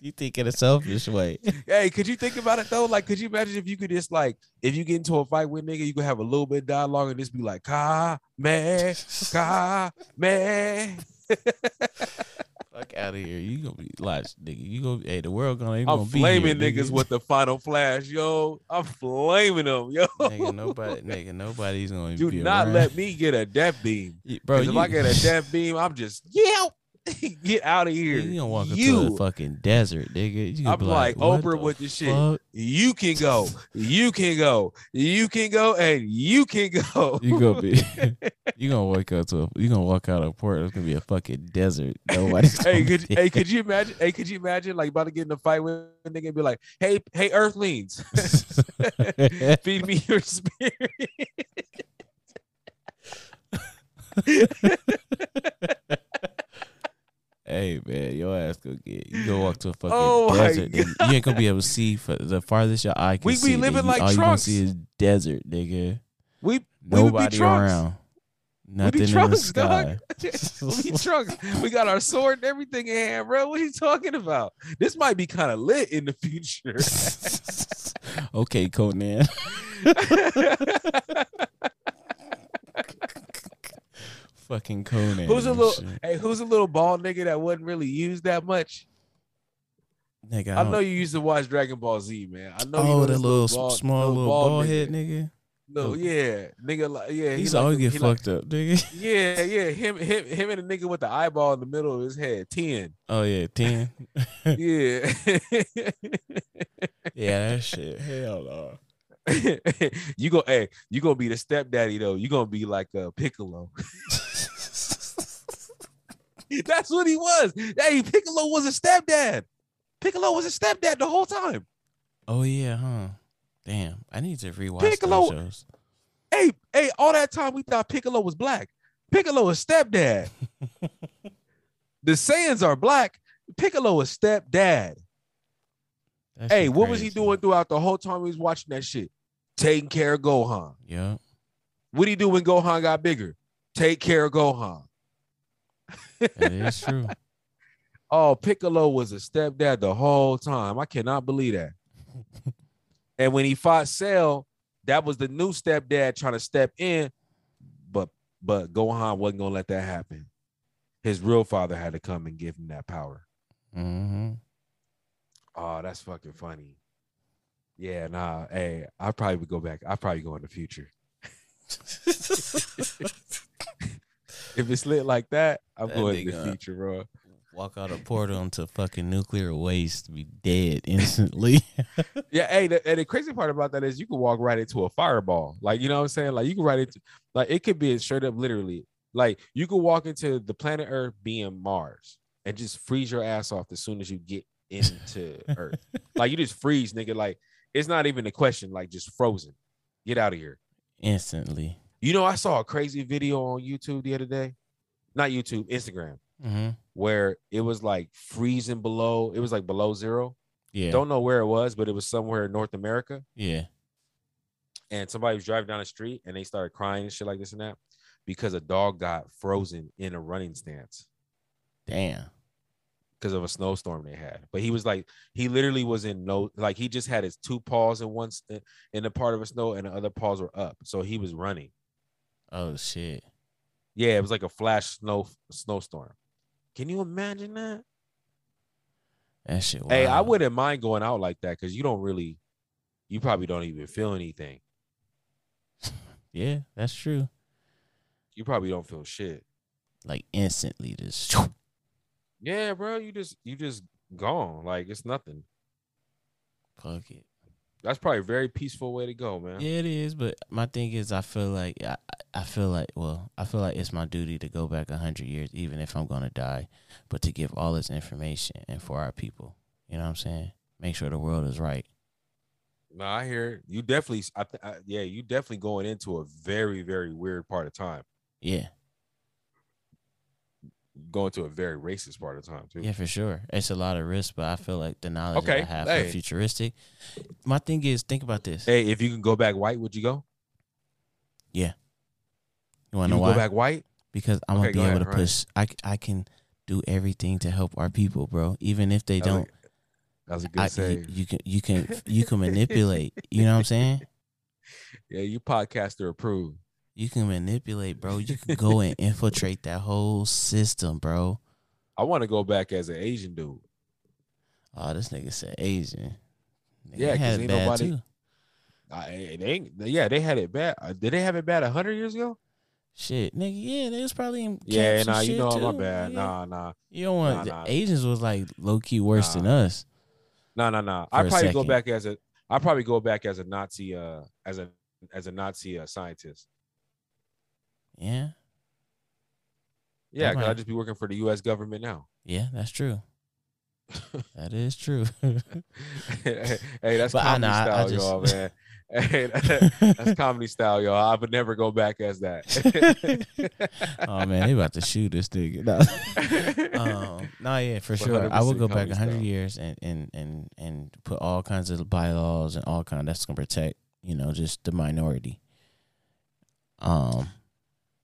you thinking a selfish way. hey, could you think about it though? Like, could you imagine if you could just like, if you get into a fight with nigga, you could have a little bit of dialogue and just be like, "Ka man, ka man." Fuck out of here. You gonna be watch, nigga. You go. Hey, the world gonna. I'm gonna be flaming here, niggas nigga. with the final flash, yo. I'm flaming them, yo. nigga. Nobody, nigga. Nobody's gonna Do not around. let me get a death beam. bro. 'Cause if I get a death beam, I'm just yeah. get out of here. you gonna walk into a You. fucking desert, nigga. You I'm like, what Oprah the with the shit. fuck? You can go. You can go. You can go, and you can go. You gonna be. you gonna wake up to. A, you gonna walk out of port. It's gonna be a fucking desert. Nobody's. hey, could be hey, could you imagine? Hey, could you imagine like about to get in a fight with a nigga and be like, hey, hey, Earthlings, feed me your spirit. Hey man, your ass gonna get you gonna walk to a fucking Oh desert. You ain't gonna be able to see for the farthest your eye can We be see. nigga. living You- like all you gonna see is desert, nigga. We we would be Nobody trunks. around. Nothing trunks, in the sky. dog. we trunks. We got our sword and everything in hand, bro. What are you talking about? This might be kind of lit in the future. okay, Conan. Fucking Conan. who's a little? shit. Hey, who's a little bald nigga that wasn't really used that much? Nigga, I don't- know you used to watch Dragon Ball Z, man. I know. Oh, the this little, bald- small little bald, head nigga. No, Oh. yeah, nigga, like yeah, He's like always the- get he like- fucked up, nigga. Yeah, yeah, him, him, him, and the nigga with the eyeball in the middle of his head, Tien. Oh yeah, Tien. Yeah, yeah, that shit. Hell no. you go, hey, you gonna be the stepdaddy though. You gonna be like a Piccolo. That's what he was. Hey, Piccolo was a stepdad. Piccolo was a stepdad the whole time. Oh yeah, huh? Damn, I need to rewatch Piccolo- those shows. Hey, hey, all that time we thought Piccolo was black. Piccolo is stepdad. the Saiyans are black. Piccolo is stepdad. That Hey, what was he doing throughout the whole time he was watching that shit? Taking care of Gohan. Yeah, What did he do when Gohan got bigger? Take care of Gohan. That is true. Oh, Piccolo was a stepdad the whole time. I cannot believe that. and when he fought Cell, that was the new stepdad trying to step in, but but Gohan wasn't gonna let that happen. His real father had to come and give him that power. hmm Oh, that's fucking funny. Yeah, nah. Hey, I probably would go back. I probably go in the future. If it's lit like that, I'm That going to the future, bro. Walk out a portal into fucking nuclear waste, be dead instantly. Yeah, hey, the, and the crazy part about that is you can walk right into a fireball. Like, you know what I'm saying? Like, you can right into, like, it could be straight up literally. Like, you could walk into the planet Earth being Mars and just freeze your ass off as soon as you get into Earth. Like, you just freeze, nigga. Like, it's not even a question. Like, just frozen. Get out of here. instantly. You know, I saw a crazy video on YouTube the other day. Not YouTube, Instagram, hmm where it was like freezing below. It was like below zero. Yeah, Don't know where it was, but it was somewhere in North America. yeah. and somebody was driving down the street and they started crying and shit like this and that because a dog got frozen in a running stance Damn. because of a snowstorm they had. But he was like, he literally was in no, like he just had his two paws in one in the part of the snow and the other paws were up, so he was running. Oh shit. Yeah, it was like a flash snow snowstorm. Can you imagine that? That shit. Hey, I wouldn't mind going out like that because you don't really, you probably don't even feel anything. Yeah, that's true. You probably don't feel shit. Like instantly, just. Yeah, bro, you just you just gone. Like it's nothing. Fuck it. That's probably a very peaceful way to go, man. Yeah, it is. But my thing is, I feel like I, I feel like well, I feel like it's my duty to go back a hundred years, even if I'm gonna die, but to give all this information and for our people. You know what I'm saying? Make sure the world is right. No, I hear it. you definitely. I, th- I yeah, you definitely going into a very very weird part of time. Yeah, Going to a very racist part of time too. yeah, for sure. It's a lot of risk, but I feel like the knowledge Okay, that I have hey. for futuristic. My thing is, think about this. Hey, if you can go back white, would you go? Yeah. You want to know why? go back white? because I'm Okay, gonna be go able ahead, to right. push. I can do everything to help our people, bro. Even if they That don't, That's a good I, you, save. you can you can you can manipulate. You know what I'm saying? yeah, you podcaster approved. You can manipulate, bro. You can go and infiltrate that whole system, bro. I want to go back as an Asian dude. Oh, this nigga said Asian. Nigga Yeah, 'cause had it ain't nobody- too. I, they ain't, yeah, they had it bad. Uh, Did they have it bad hundred years ago? Shit, nigga, yeah, they was probably in Yeah, camps and nah, you shit, know my bad. Yeah. Nah, nah, You don't want Nah, the nah. Asians was like low key worse than us. nah, nah, nah. I I a probably go back as a. I probably go back as a Nazi. Uh, as a as a Nazi uh, scientist. Yeah, Yeah, because I just be working for the U.S. government now. yeah, that's true. that is true. hey, that's But I comedy I- I style, just- y'all, man. Hey, that's comedy style, y'all. I would never go back as that. oh man, they about to shoot this nigga. No, um, no, yeah, for sure. I would go back hundred years and and and and put all kinds of bylaws and all kind that's gonna protect you know just the minority. Um,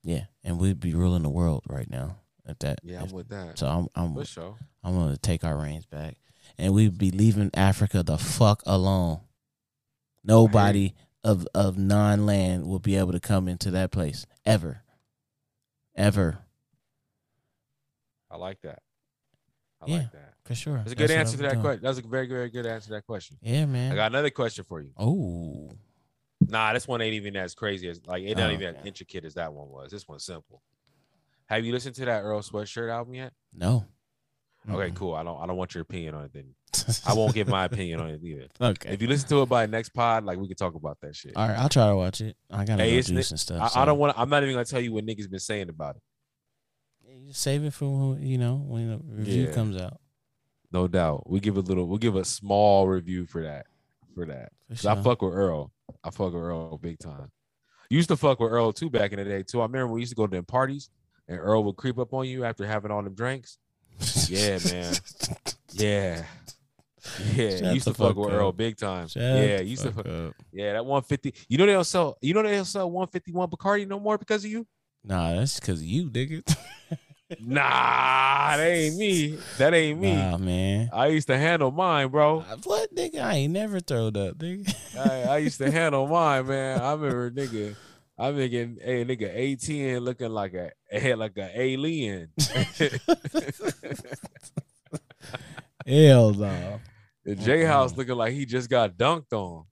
yeah, and we'd be ruling the world right now at that. yeah, I'm with that. so I'm I'm sure. I'm gonna take our reins back, and we'd be leaving Africa the fuck alone. Nobody of of non land will be able to come into that place ever, ever I like that. I Yeah. like that. for sure. That's a good what answer to that question. That's a very, very good answer to that question. Yeah, man. I got another question for you. oh, Nah, this one ain't even as crazy as like it's not Oh, even as intricate as that one was. This one's simple. Have you listened to that Earl Sweatshirt album yet? no. Okay, cool. I don't I don't want your opinion on it then. I won't give my opinion on it either. okay. If you listen to it by next pod, like we can talk about that shit. All right, I'll try to watch it. I gotta Hey, go it's do ni- stuff. I, so- I don't want. I'm not even gonna tell you what niggas been saying about it. Yeah, you Save it for when, you know when the review Yeah. comes out. No doubt. We give a little. We'll give a small review for that. For that. For 'Cause I fuck with Earl. I fuck with Earl big time. Used to fuck with Earl too back in the day too. I remember we used to go to them parties and Earl would creep up on you after having all them drinks. Yeah, man. Yeah. Yeah. Shut used to fuck fuck with up. Earl big time. Shut yeah, used to fuck fuck. up. Yeah, that 150. You know they don't sell you know they don't sell 151 Bacardi no more because of you? Nah, that's because of you, nigga. Nah, that ain't me. That ain't me. Nah, man. I used to handle mine, bro. Uh, What, nigga? I ain't never throwed up, nigga. I, I used to handle mine, man. I remember nigga, I'm thinking, hey, nigga, 18 looking like a head like a alien. Hell no. The J House looking like he just got dunked on.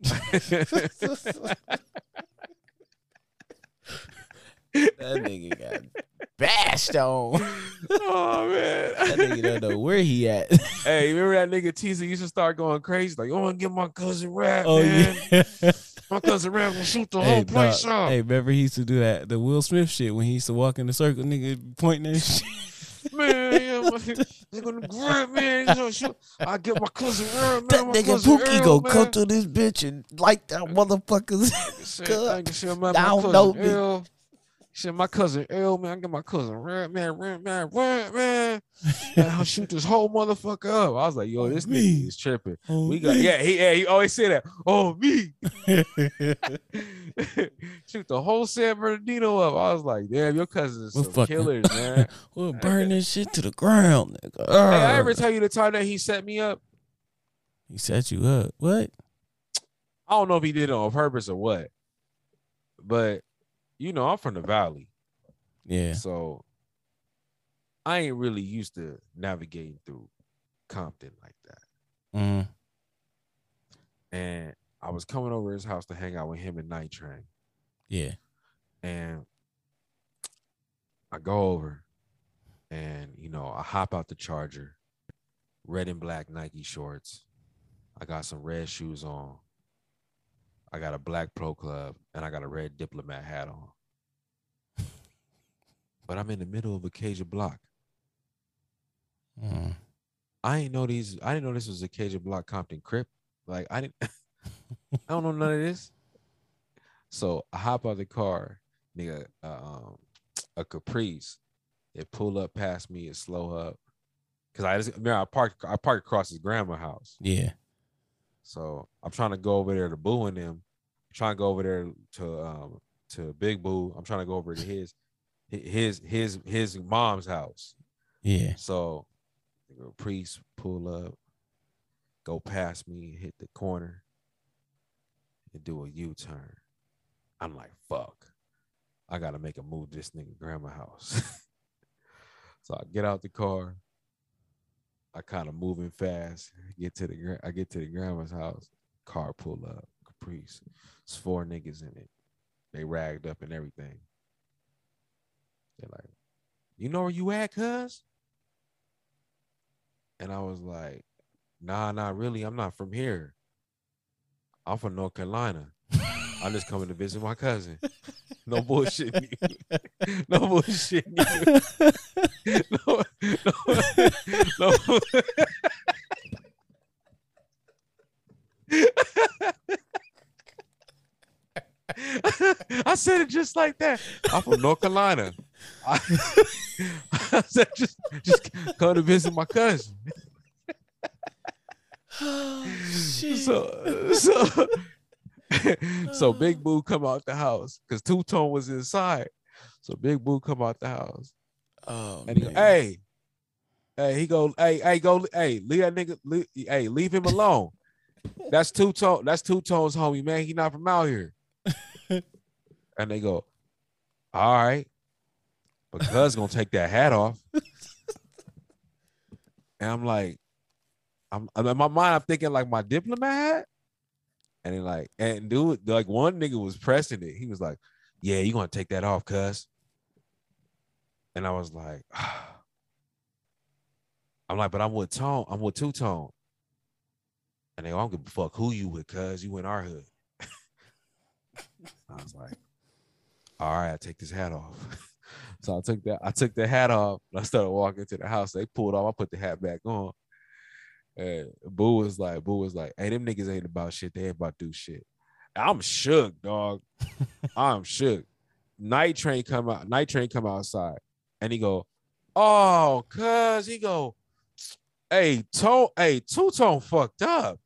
That nigga got bashed on. oh man, That nigga don't know where he at. hey, remember that nigga teaser used to start going crazy? Like, I want to get my cousin rap, Oh man. yeah. My cousin rap gonna shoot the hey, whole place nah, up. hey, remember he used to do that the Will Smith shit when he used to walk in the circle, nigga pointing at shit. Man, yeah, my, they gonna grab man. You know, shoot. I get my cousin rap, man. That my nigga Pookie Earl, go come man. to this bitch and like that motherfuckers. Said, Good. thank you, said, man, I my don't know, me. He said, my cousin Earl, man, I get my cousin Red, man, Red, man, Red, man. And I'll shoot this whole motherfucker up. I was like, yo, this Me. nigga is tripping. Oh, We got, yeah, he, yeah, he always say that. Oh, me. shoot the whole San Bernardino up. I was like, damn, your cousin is We're some fucking- killers, man. we'll burn this shit to the ground, nigga. hey, I ever tell you the time that he set me up? he set you up. What? I don't know if he did it on purpose or what, but you know, I'm from the valley. Yeah. So I ain't really used to navigating through Compton like that. Mm. And I was coming over his house to hang out with him and Night Train. Yeah. And I go over and you know, I hop out the charger, red and black Nike shorts. I got some red shoes on. I got a black pro club and I got a red diplomat hat on. But I'm in the middle of a Cajun block. Mm. I ain't know these. I didn't know this was a Cajun Block Compton Crip. Like I didn't. I don't know none of this. So I hop out the car, nigga. Uh, um, a Caprice. It pull up past me. It slow up. Cause I just, man, I parked. I parked across his grandma house. Yeah. So I'm trying to go over there to Boo and them. trying to go over there to um to Big Boo. I'm trying to go over to his his his his mom's house. Yeah. So the priest pull up, go past me, hit the corner, and do a U-turn. I'm like, fuck. I gotta make a move to this nigga grandma house. so I get out the car, I kind of moving fast. I get to the I get to the grandma's house. Car pull up. Caprice. It's four niggas in it. They ragged up and everything. They're like, "You know where you at, cuz?" And I was like, "Nah, not really. I'm not from here. I'm from North Carolina. I'm just coming to visit my cousin. No bullshit. no bullshit. no, no, no. I said it just like that. I'm from North Carolina. I, I said just just come to visit my cousin. Oh, so so so mm. Big Boo come out the house because Two Tone was inside. So Big Boo come out the house Oh, and he go, hey, hey, he go, hey, hey, go, hey, leave that nigga, leave, hey, leave him alone. That's Two Tone, that's Two Tone's homie, man. He not from out here. and they go, all right, but Cuz gonna take that hat off. and I'm like, I'm, I'm in my mind, I'm thinking like my diplomat hat. And then like, and dude, like one nigga was pressing it. He was like, yeah, you gonna take that off, cuz. And I was like, I'm like, but I'm with Tone. I'm with Two Tone. And they I don't give a fuck who you with, cuz you in our hood. I was like, all right, I take this hat off. so I took that, I took the hat off and I started walking to the house. They pulled off, I put the hat back on. And Boo was like, Boo was like, hey, them niggas ain't about shit. They ain't about to do shit. I'm shook, dog. I'm shook. Night train come out, night train come outside, and he go, Oh, cuz he go, hey, tone, hey, two tone fucked up.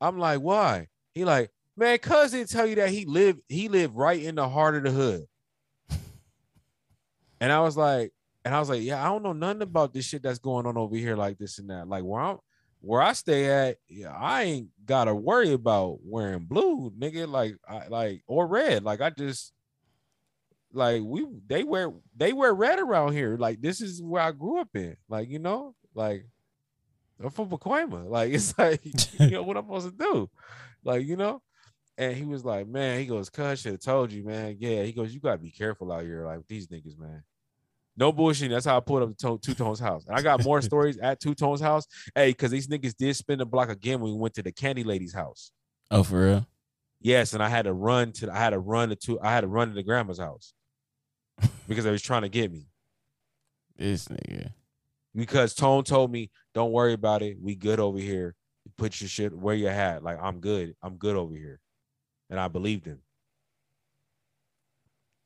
I'm like, why? He like, man, cuz didn't tell you that he lived, he lived right in the heart of the hood. and I was like, and I was like, yeah, I don't know nothing about this shit that's going on over here, like this and that. Like where I'm where I stay at, yeah, I ain't gotta worry about wearing blue, nigga, like I like or red. Like I just like we they wear they wear red around here. Like this is where I grew up in. Like, you know, like I'm from Pacoima. Like it's like, you know what I'm supposed to do? Like, you know. And he was like, man, he goes, cuz should have told you, man. Yeah, he goes, you gotta be careful out here, like these niggas, man. No bullshit. That's how I pulled up to Two Tone's house. And I got more stories at Two Tone's house. Hey, because these niggas did spin the block again when we went to the Candy Lady's house. Oh, for real? Yes, and I had to run to I had to run to two, I had to run to the grandma's house because they was trying to get me. This nigga. Because Tone told me, don't worry about it. We good over here. Put your shit where your hat. Like I'm good. I'm good over here. And I believed him.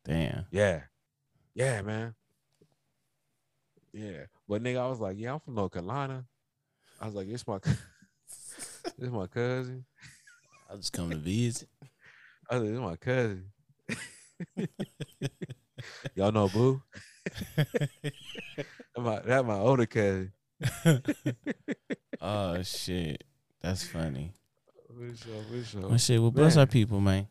Damn. Yeah. Yeah, man. Yeah. But nigga, I was like, yeah, I'm from North Carolina. I was like, it's my this my cousin. I'll just come to visit. I was like, this my cousin. Y'all know Boo? that my that my older cousin. oh shit. That's funny. For sure, for sure. Well shit, well bless Man. our people, man.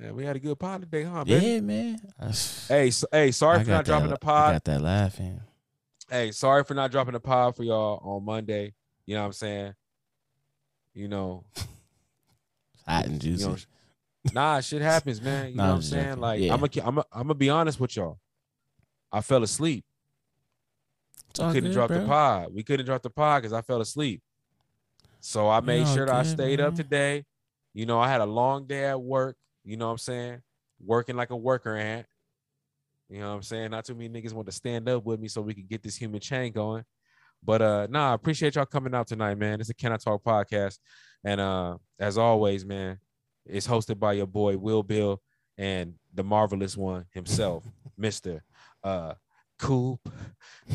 Yeah, we had a good pod today, huh, baby? Yeah, man. I- Hey, so, hey, sorry I for not dropping that- the pod. I got that laughing. Hey, sorry for not dropping the pod for y'all on Monday. You know what I'm saying? You know, Hot and juicy. you know, nah, shit happens, man. You Nah, know what I'm saying? joking. Like, Yeah. I'm gonna, I'm gonna, I'm gonna be honest with y'all. I fell asleep. It's all couldn't good, drop the pod. We couldn't drop the pod because I fell asleep. So I made sure that I stayed up today. You know, I had a long day at work. You know what I'm saying? Working like a worker ant. You know what I'm saying? Not too many niggas want to stand up with me so we can get this human chain going. But uh nah, I appreciate y'all coming out tonight, man. It's a Can I Talk podcast. And uh as always, man, it's hosted by your boy Will Bill and the marvelous one himself, Mr. Uh Coop.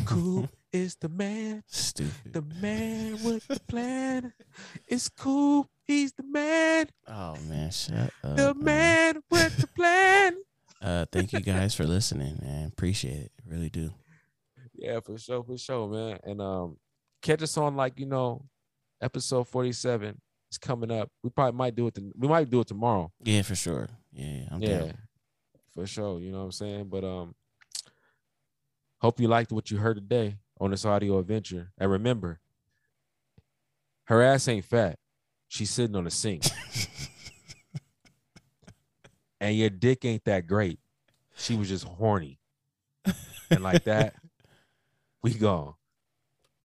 Coop is the man. Stupid. The man with the plan. It's Coop. He's the man. oh man, shut up. The man. man with the plan. Uh, thank you guys for listening, man. Appreciate it. Really do. Yeah, for sure, for sure, man. And um, catch us on like you know, episode forty-seven is coming up. We probably might do it. The, we might do it tomorrow. Yeah, for sure. Yeah, I'm yeah, down. for sure. You know what I'm saying? But um, hope you liked what you heard today on this audio adventure. And remember, Her ass ain't fat. She's sitting on a sink. and your dick ain't that great. She was just horny. And like that, we gone.